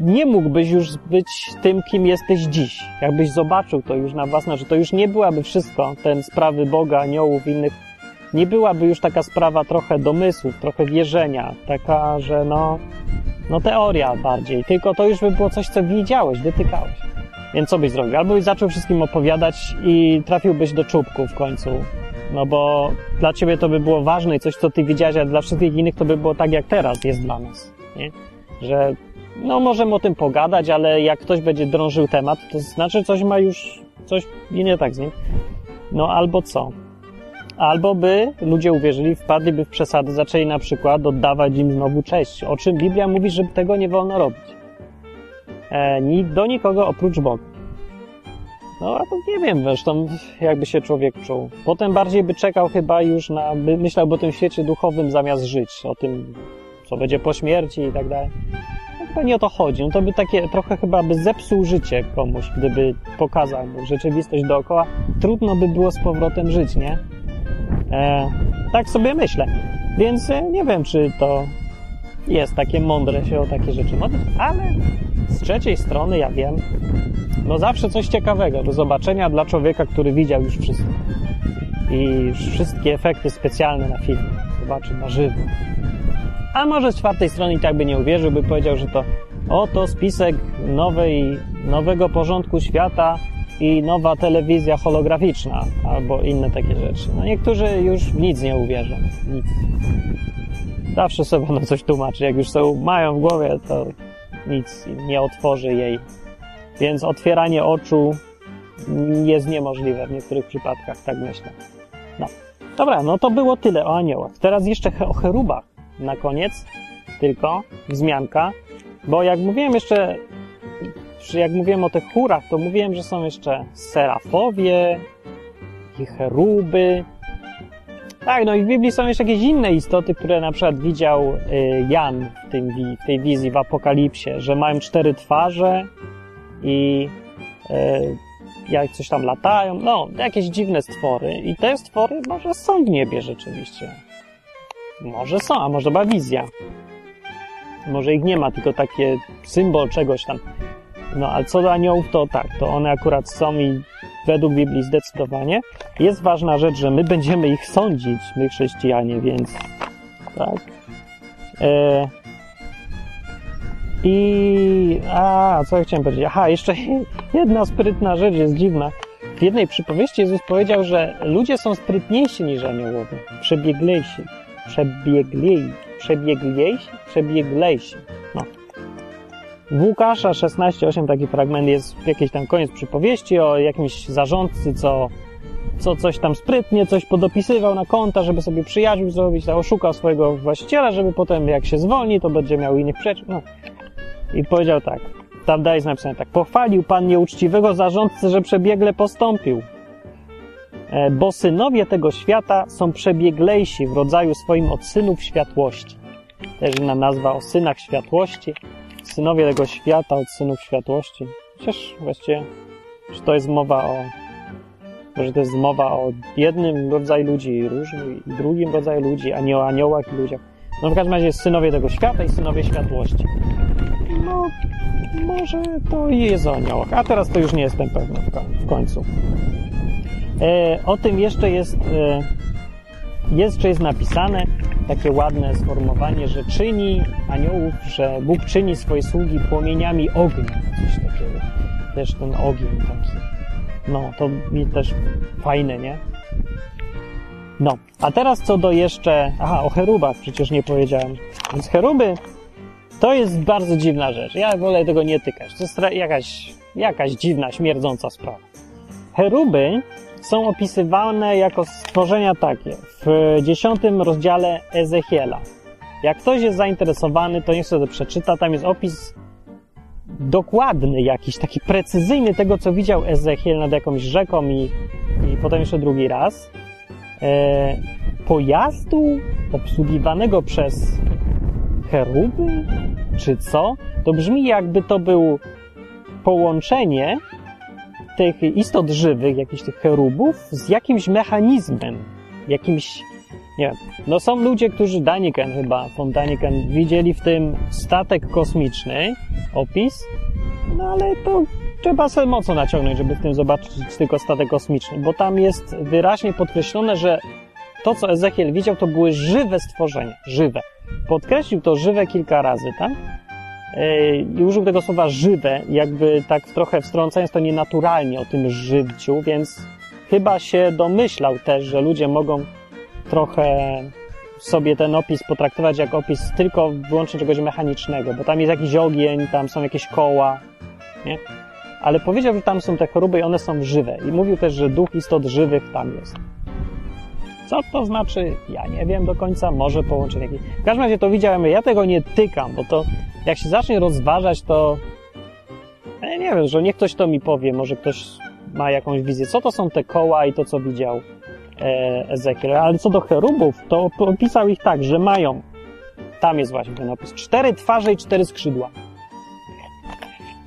nie mógłbyś już być tym, kim jesteś dziś. Jakbyś zobaczył to już na własne, że to już nie byłaby wszystko, ten sprawy Boga, aniołów, innych, nie byłaby już taka sprawa trochę domysłów, trochę wierzenia, taka, że no, no teoria bardziej, tylko to już by było coś, co widziałeś, dotykałeś. Więc co byś zrobił? Albo byś zaczął wszystkim opowiadać i trafiłbyś do czubku w końcu, no bo dla ciebie to by było ważne i coś, co ty widziałeś, a dla wszystkich innych to by było tak, jak teraz jest dla nas, nie? Że no możemy o tym pogadać, ale jak ktoś będzie drążył temat, to znaczy coś ma już, coś nie tak z nim. No albo co? Albo by ludzie uwierzyli, wpadliby w przesady, zaczęli na przykład oddawać im znowu cześć, o czym Biblia mówi, że tego nie wolno robić. E, do nikogo oprócz Boga. No, a to nie wiem, zresztą jakby się człowiek czuł. Potem bardziej by czekał chyba już na, by myślał o tym świecie duchowym zamiast żyć, o tym, co będzie po śmierci i tak dalej. No, chyba nie o to chodzi. No to by takie trochę chyba by zepsuł życie komuś, gdyby pokazał mu rzeczywistość dookoła. Trudno by było z powrotem żyć, nie? E, tak sobie myślę. Więc e, nie wiem, czy to jest takie mądre się o takie rzeczy modlić, ale z trzeciej strony ja wiem, no zawsze coś ciekawego do zobaczenia dla człowieka, który widział już wszystko. I wszystkie efekty specjalne na filmie. Zobaczy na żywo. A może z czwartej strony i tak by nie uwierzył, by powiedział, że to oto spisek nowej, nowego porządku świata i nowa telewizja holograficzna albo inne takie rzeczy. No niektórzy już w nic nie uwierzą. Nic. Zawsze sobie będą coś tłumaczyć. Jak już sobie mają w głowie, to nic nie otworzy jej. Więc otwieranie oczu jest niemożliwe w niektórych przypadkach, tak myślę. No. Dobra, no to było tyle o aniołach. Teraz jeszcze o cherubach na koniec, tylko wzmianka, bo jak mówiłem jeszcze jak mówiłem o tych chórach, to mówiłem, że są jeszcze serafowie i cheruby. Tak, no i w Biblii są jeszcze jakieś inne istoty, które na przykład widział y, Jan w, tym, w tej wizji w Apokalipsie, że mają cztery twarze i y, jak coś tam latają, no, jakieś dziwne stwory. I te stwory może są w niebie rzeczywiście. Może są, a może była wizja. Może ich nie ma, tylko takie symbol czegoś tam. No, a co do aniołów, to tak, to one akurat są i według Biblii zdecydowanie. Jest ważna rzecz, że my będziemy ich sądzić, my chrześcijanie, więc tak. E... I... A, co ja chciałem powiedzieć? Aha, jeszcze jedna sprytna rzecz jest dziwna. W jednej przypowieści Jezus powiedział, że ludzie są sprytniejsi niż aniołowie. Przebieglejsi. Przebieglej. Przebieglejsi? Przebieglejsi. No. W Łukasza 16:8 taki fragment jest jakiś tam koniec przypowieści o jakimś zarządcy, co, co coś tam sprytnie, coś podopisywał na konta, żeby sobie przyjaciół zrobić, tak oszukał swojego właściciela, żeby potem jak się zwolni, to będzie miał innych przyjaciół. No. I powiedział tak, tam dalej jest napisane tak, pochwalił Pan nieuczciwego zarządcę, że przebiegle postąpił. E, bo synowie tego świata są przebieglejsi w rodzaju swoim od synów światłości. Też inna nazwa o synach światłości synowie tego świata od synów światłości. Chociaż właściwie, czy to jest mowa o. Może to jest mowa o jednym rodzaju ludzi różnym, i drugim rodzaju ludzi, a nie o aniołach i ludziach. No w każdym razie synowie tego świata i synowie światłości. No, może to jest o aniołach. A teraz to już nie jestem pewny w końcu. E, o tym jeszcze jest, e, jest, czy jest napisane, takie ładne sformułowanie, że czyni aniołów, że Bóg czyni swoje sługi płomieniami ognia. Coś takiego. Też ten ogień taki. No, to mi też fajne, nie? No, a teraz co do jeszcze... Aha, o cherubach przecież nie powiedziałem. Więc cheruby to jest bardzo dziwna rzecz. Ja wolę tego nie tykać. To jest jakaś, jakaś dziwna, śmierdząca sprawa. Cheruby są opisywane jako stworzenia takie w dziesiątym rozdziale Ezechiela. Jak ktoś jest zainteresowany, to niech sobie przeczyta. Tam jest opis dokładny jakiś, taki precyzyjny tego, co widział Ezechiel nad jakąś rzeką i, i potem jeszcze drugi raz. E, pojazdu obsługiwanego przez cheruby, czy co? To brzmi jakby to był połączenie tych istot żywych, jakichś tych cherubów, z jakimś mechanizmem, jakimś, nie wiem, no są ludzie, którzy, Daniken chyba, von Daniken, widzieli w tym statek kosmiczny, opis, no ale to trzeba sobie mocno naciągnąć, żeby w tym zobaczyć tylko statek kosmiczny, bo tam jest wyraźnie podkreślone, że to, co Ezechiel widział, to były żywe stworzenia, żywe. Podkreślił to żywe kilka razy, tak? I użył tego słowa żywe, jakby tak trochę wstrącając to nienaturalnie o tym życiu, więc chyba się domyślał też, że ludzie mogą trochę sobie ten opis potraktować jak opis tylko wyłącznie czegoś mechanicznego, bo tam jest jakiś ogień, tam są jakieś koła, nie? Ale powiedział, że tam są te choroby i one są żywe. I mówił też, że duch istot żywych tam jest. Co to znaczy? Ja nie wiem do końca, może połączenie jakieś. W każdym razie to widziałem, ja tego nie tykam, bo to jak się zacznie rozważać, to ja nie wiem, że niech ktoś to mi powie, może ktoś ma jakąś wizję. Co to są te koła i to, co widział e, Ezekiel? Ale co do cherubów, to opisał ich tak, że mają, tam jest właśnie ten opis, cztery twarze i cztery skrzydła.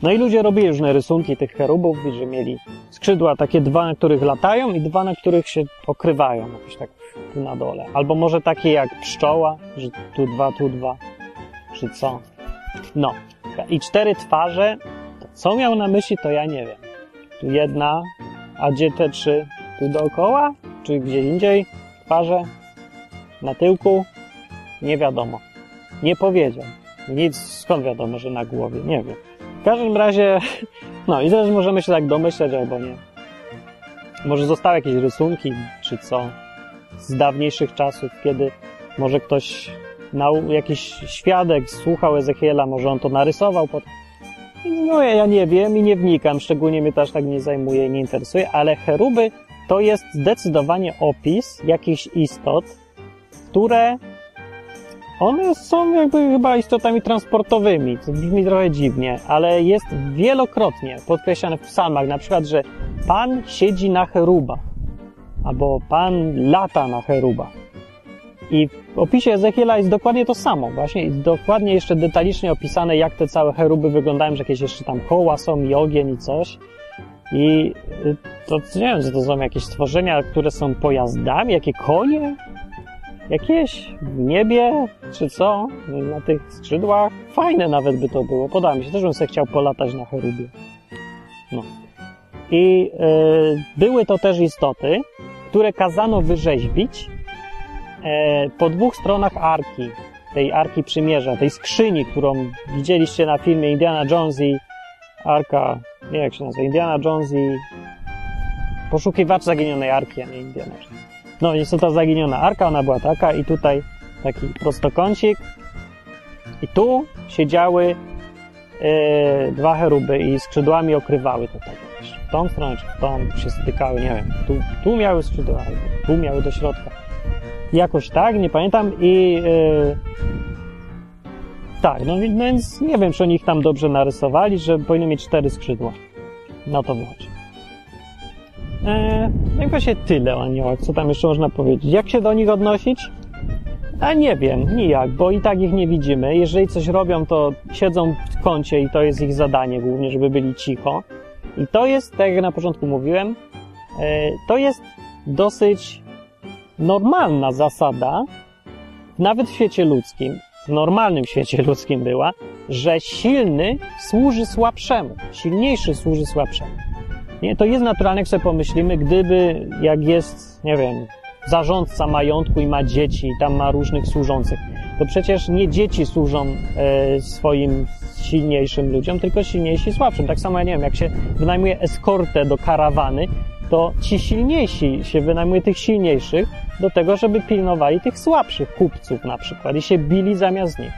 No i ludzie robili różne rysunki tych cherubów, że mieli skrzydła takie dwa, na których latają i dwa, na których się pokrywają, jakoś tak na dole. Albo może takie jak pszczoła, że tu dwa, tu dwa, czy co. No. I cztery twarze, co miał na myśli, to ja nie wiem. Tu jedna, a gdzie te trzy? Tu dookoła? Czy gdzie indziej? Twarze? Na tyłku? Nie wiadomo. Nie powiedział. Nic, skąd wiadomo, że na głowie? Nie wiem. W każdym razie, no i też możemy się tak domyśleć albo nie. Może zostały jakieś rysunki, czy co, z dawniejszych czasów, kiedy może ktoś, jakiś świadek słuchał Ezechiela, może on to narysował pod... No ja, nie wiem i nie wnikam, szczególnie mnie to aż tak nie zajmuje nie interesuje, ale cheruby to jest zdecydowanie opis jakichś istot, które one są jakby chyba istotami transportowymi, co brzmi trochę dziwnie, ale jest wielokrotnie podkreślane w psalmach, na przykład, że Pan siedzi na cherubach, albo Pan lata na cherubach. I w opisie Ezechiela jest dokładnie to samo, właśnie dokładnie jeszcze detalicznie opisane, jak te całe cheruby wyglądają, że jakieś jeszcze tam koła są i ogień i coś. I y, to nie wiem, że to są jakieś stworzenia, które są pojazdami, jakie konie? Jakieś w niebie, czy co, na tych skrzydłach. Fajne nawet by to było. Podoba mi się. Też bym sobie chciał polatać na cherubie. No. I y, były to też istoty, które kazano wyrzeźbić e, po dwóch stronach arki, tej arki przymierza, tej skrzyni, którą widzieliście na filmie Indiana Jones i arka, nie jak się nazywa, Indiana Jones i poszukiwacz zaginionej arki, a nie Indiana Jones. No, jest to ta zaginiona arka, ona była taka i tutaj taki prostokącik i tu siedziały e, dwa cheruby i skrzydłami okrywały to tak, w tą stronę czy w tą się stykały, nie wiem, tu, tu miały skrzydła, tu miały do środka. Jakoś tak, nie pamiętam i e, tak, no, no więc nie wiem, czy oni ich tam dobrze narysowali, że powinny mieć cztery skrzydła. No to wychodzi. Eee, no i właśnie tyle o aniołach. Co tam jeszcze można powiedzieć? Jak się do nich odnosić? A nie wiem, nijak, bo i tak ich nie widzimy. Jeżeli coś robią, to siedzą w kącie i to jest ich zadanie głównie, żeby byli cicho. I to jest, tak jak na początku mówiłem, e, to jest dosyć normalna zasada, nawet w świecie ludzkim, w normalnym świecie ludzkim była, że silny służy słabszemu, silniejszy służy słabszemu. Nie, to jest naturalne, jak sobie pomyślimy, gdyby, jak jest, nie wiem, zarządca majątku i ma dzieci, i tam ma różnych służących, to przecież nie dzieci służą e, swoim silniejszym ludziom, tylko silniejsi słabszym. Tak samo, ja nie wiem, jak się wynajmuje eskortę do karawany, to ci silniejsi się wynajmuje tych silniejszych do tego, żeby pilnowali tych słabszych kupców na przykład i się bili zamiast nich.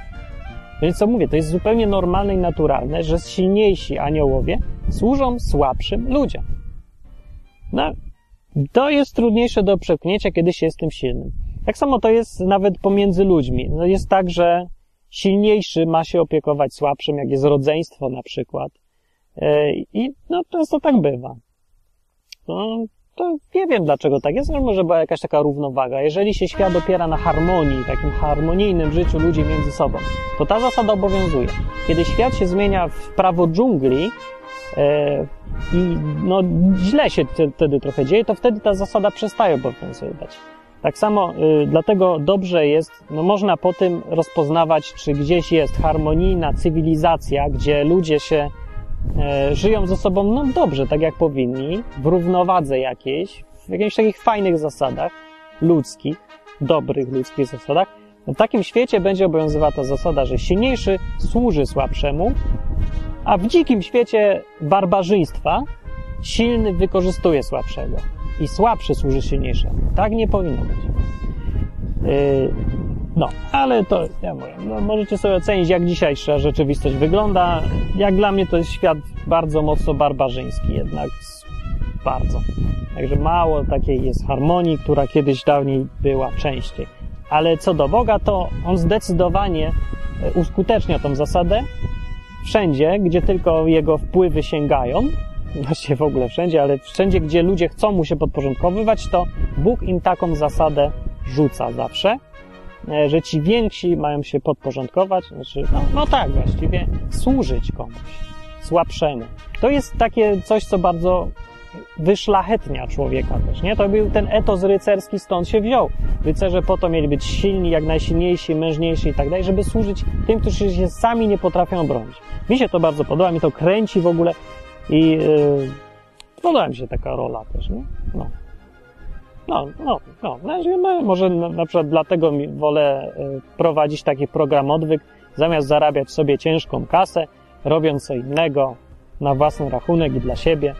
Więc co mówię, to jest zupełnie normalne i naturalne, że silniejsi aniołowie służą słabszym ludziom. No, to jest trudniejsze do przepchnięcia, kiedy się jest tym silnym. Tak samo to jest nawet pomiędzy ludźmi. No jest tak, że silniejszy ma się opiekować słabszym, jak jest rodzeństwo na przykład. E, I no, często tak bywa. No, to nie wiem dlaczego tak jest, może była jakaś taka równowaga. Jeżeli się świat opiera na harmonii, takim harmonijnym życiu ludzi między sobą, to ta zasada obowiązuje. Kiedy świat się zmienia w prawo dżungli i no, źle się wtedy trochę dzieje, to wtedy ta zasada przestaje obowiązywać. Tak samo y, dlatego dobrze jest, no można po tym rozpoznawać, czy gdzieś jest harmonijna cywilizacja, gdzie ludzie się e, żyją ze sobą no dobrze, tak jak powinni, w równowadze jakiejś, w jakichś takich fajnych zasadach ludzkich, dobrych ludzkich zasadach. No w takim świecie będzie obowiązywała ta zasada, że silniejszy służy słabszemu, a w dzikim świecie barbarzyństwa silny wykorzystuje słabszego i słabszy służy silniejszemu. Tak nie powinno być. Yy, no, ale to, ja mówię, no, możecie sobie ocenić, jak dzisiejsza rzeczywistość wygląda. Jak dla mnie to jest świat bardzo mocno barbarzyński, jednak bardzo. Także mało takiej jest harmonii, która kiedyś dawniej była częściej. Ale co do Boga, to on zdecydowanie e, uskutecznia tą zasadę wszędzie, gdzie tylko jego wpływy sięgają, właściwie w ogóle wszędzie, ale wszędzie, gdzie ludzie chcą mu się podporządkowywać, to Bóg im taką zasadę rzuca zawsze, e, że ci więksi mają się podporządkować, znaczy, no, no tak, właściwie służyć komuś słabszemu. To jest takie coś, co bardzo wyszlachetnia człowieka też, nie? To był ten etos rycerski, stąd się wziął. Rycerze po to mieli być silni, jak najsilniejsi, mężniejsi i tak dalej, żeby służyć tym, którzy się sami nie potrafią obronić. Mi się to bardzo podoba, mi to kręci w ogóle i yy, podoba mi się taka rola też, nie? No. No, no, no. no może na, na przykład dlatego wolę y, prowadzić taki program odwyk, zamiast zarabiać sobie ciężką kasę, robiąc co innego na własny rachunek i dla siebie.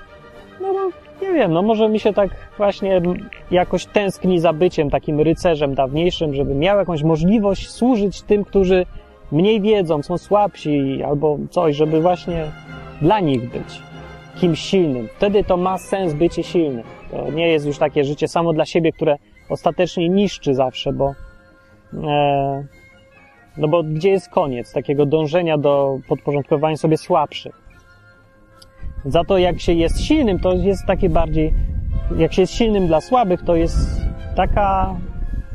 No, no nie wiem, no może mi się tak właśnie jakoś tęskni za byciem takim rycerzem dawniejszym, żeby miał jakąś możliwość służyć tym, którzy mniej wiedzą, są słabsi albo coś, żeby właśnie dla nich być kimś silnym. Wtedy to ma sens bycie silnym. To nie jest już takie życie samo dla siebie, które ostatecznie niszczy zawsze, bo e, no bo gdzie jest koniec takiego dążenia do podporządkowania sobie słabszych? Za to jak się jest silnym, to jest takie bardziej, jak się jest silnym dla słabych, to jest taka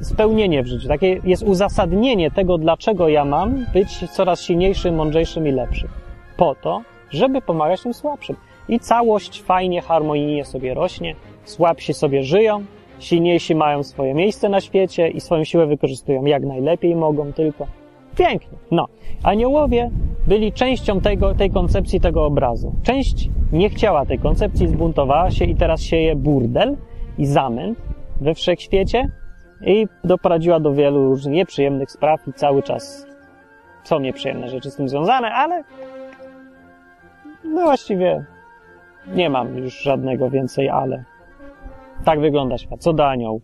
spełnienie w życiu, takie jest uzasadnienie tego, dlaczego ja mam być coraz silniejszym, mądrzejszym i lepszym. Po to, żeby pomagać tym słabszym. I całość fajnie, harmonijnie sobie rośnie, słabsi sobie żyją, silniejsi mają swoje miejsce na świecie i swoją siłę wykorzystują jak najlepiej mogą tylko. Pięknie. No. Aniołowie byli częścią tego, tej koncepcji, tego obrazu. Część nie chciała tej koncepcji, zbuntowała się i teraz sieje burdel i zamęt we wszechświecie i doprowadziła do wielu różnych nieprzyjemnych spraw i cały czas są nieprzyjemne rzeczy z tym związane, ale no właściwie nie mam już żadnego więcej ale. Tak wygląda świat. Co do aniołów.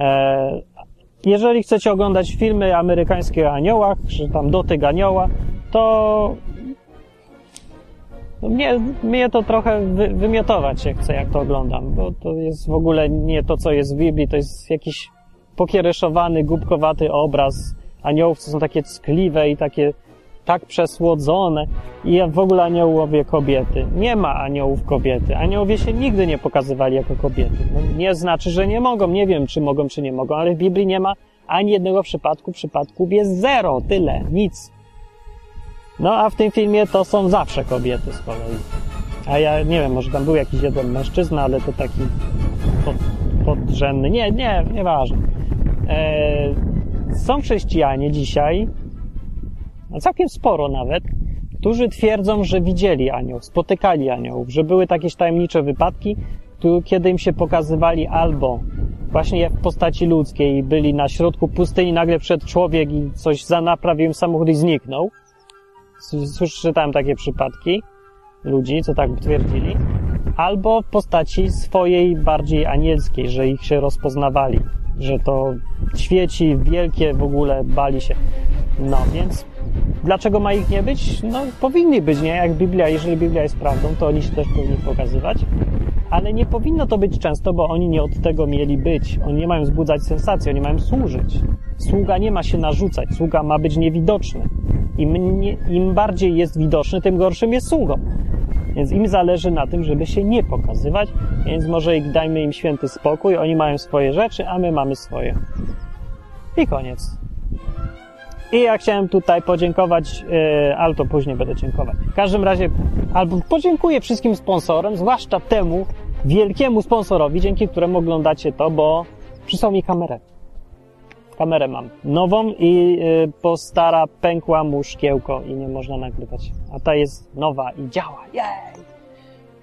E, jeżeli chcecie oglądać filmy amerykańskie o aniołach, czy tam dotyk anioła, to mnie, mnie to trochę wy, wymiotować się chce, jak to oglądam, bo to jest w ogóle nie to, co jest w Biblii, to jest jakiś pokiereszowany, głupkowaty obraz. Aniołów, co są takie ckliwe i takie tak przesłodzone i w ogóle aniołowie kobiety. Nie ma aniołów kobiety. Aniołowie się nigdy nie pokazywali jako kobiety. No, nie znaczy, że nie mogą. Nie wiem, czy mogą, czy nie mogą, ale w Biblii nie ma ani jednego przypadku. Przypadków jest zero. Tyle. Nic. No, a w tym filmie to są zawsze kobiety z kolei. A ja nie wiem, może tam był jakiś jeden mężczyzna, ale to taki pod, podrzędny. Nie, nie, nieważne. Eee, są chrześcijanie dzisiaj, no całkiem sporo nawet, którzy twierdzą, że widzieli anioł, spotykali aniołów, że były jakieś tajemnicze wypadki, kiedy im się pokazywali albo właśnie w postaci ludzkiej byli na środku pustyni, nagle przed człowiek i coś za naprawił im samochód i zniknął. Słyszałem takie przypadki ludzi, co tak twierdzili. Albo w postaci swojej bardziej anielskiej, że ich się rozpoznawali, że to świeci wielkie w ogóle bali się. No więc dlaczego ma ich nie być? No powinni być, nie? Jak Biblia, jeżeli Biblia jest prawdą, to oni się też powinni pokazywać. Ale nie powinno to być często, bo oni nie od tego mieli być. Oni nie mają wzbudzać sensacji, oni mają służyć. Sługa nie ma się narzucać, sługa ma być niewidoczny. Im, nie, im bardziej jest widoczny, tym gorszym jest sługą. Więc im zależy na tym, żeby się nie pokazywać, więc może dajmy im święty spokój, oni mają swoje rzeczy, a my mamy swoje. I koniec. I ja chciałem tutaj podziękować, yy, ale to później będę dziękować. W każdym razie, albo podziękuję wszystkim sponsorom, zwłaszcza temu wielkiemu sponsorowi, dzięki któremu oglądacie to, bo przysłał mi kamerę. Kamerę mam nową i yy, po stara pękła mu szkiełko i nie można nagrywać. A ta jest nowa i działa. Jej!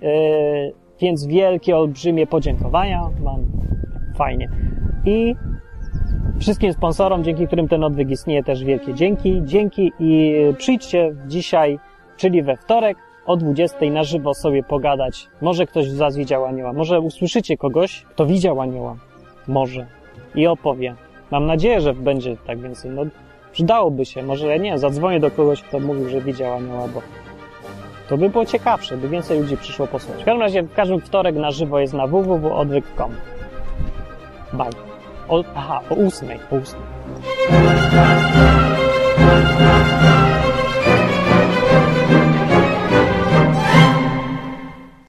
Yy, więc wielkie, olbrzymie podziękowania. Mam fajnie. I wszystkim sponsorom, dzięki którym ten odwyk istnieje, też wielkie dzięki. Dzięki i przyjdźcie dzisiaj, czyli we wtorek o 20 na żywo sobie pogadać. Może ktoś z Was widział anioła, może usłyszycie kogoś, kto widział anioła. Może. I opowie. Mam nadzieję, że będzie tak więcej. No, przydałoby się. Może, ja nie wiem, zadzwonię do kogoś, kto mówił, że widział anioła, bo to by było ciekawsze, by więcej ludzi przyszło posłuchać. W każdym razie, w każdym wtorek na żywo jest na www.odwyk.com. Bye. aha oo uu sameey oo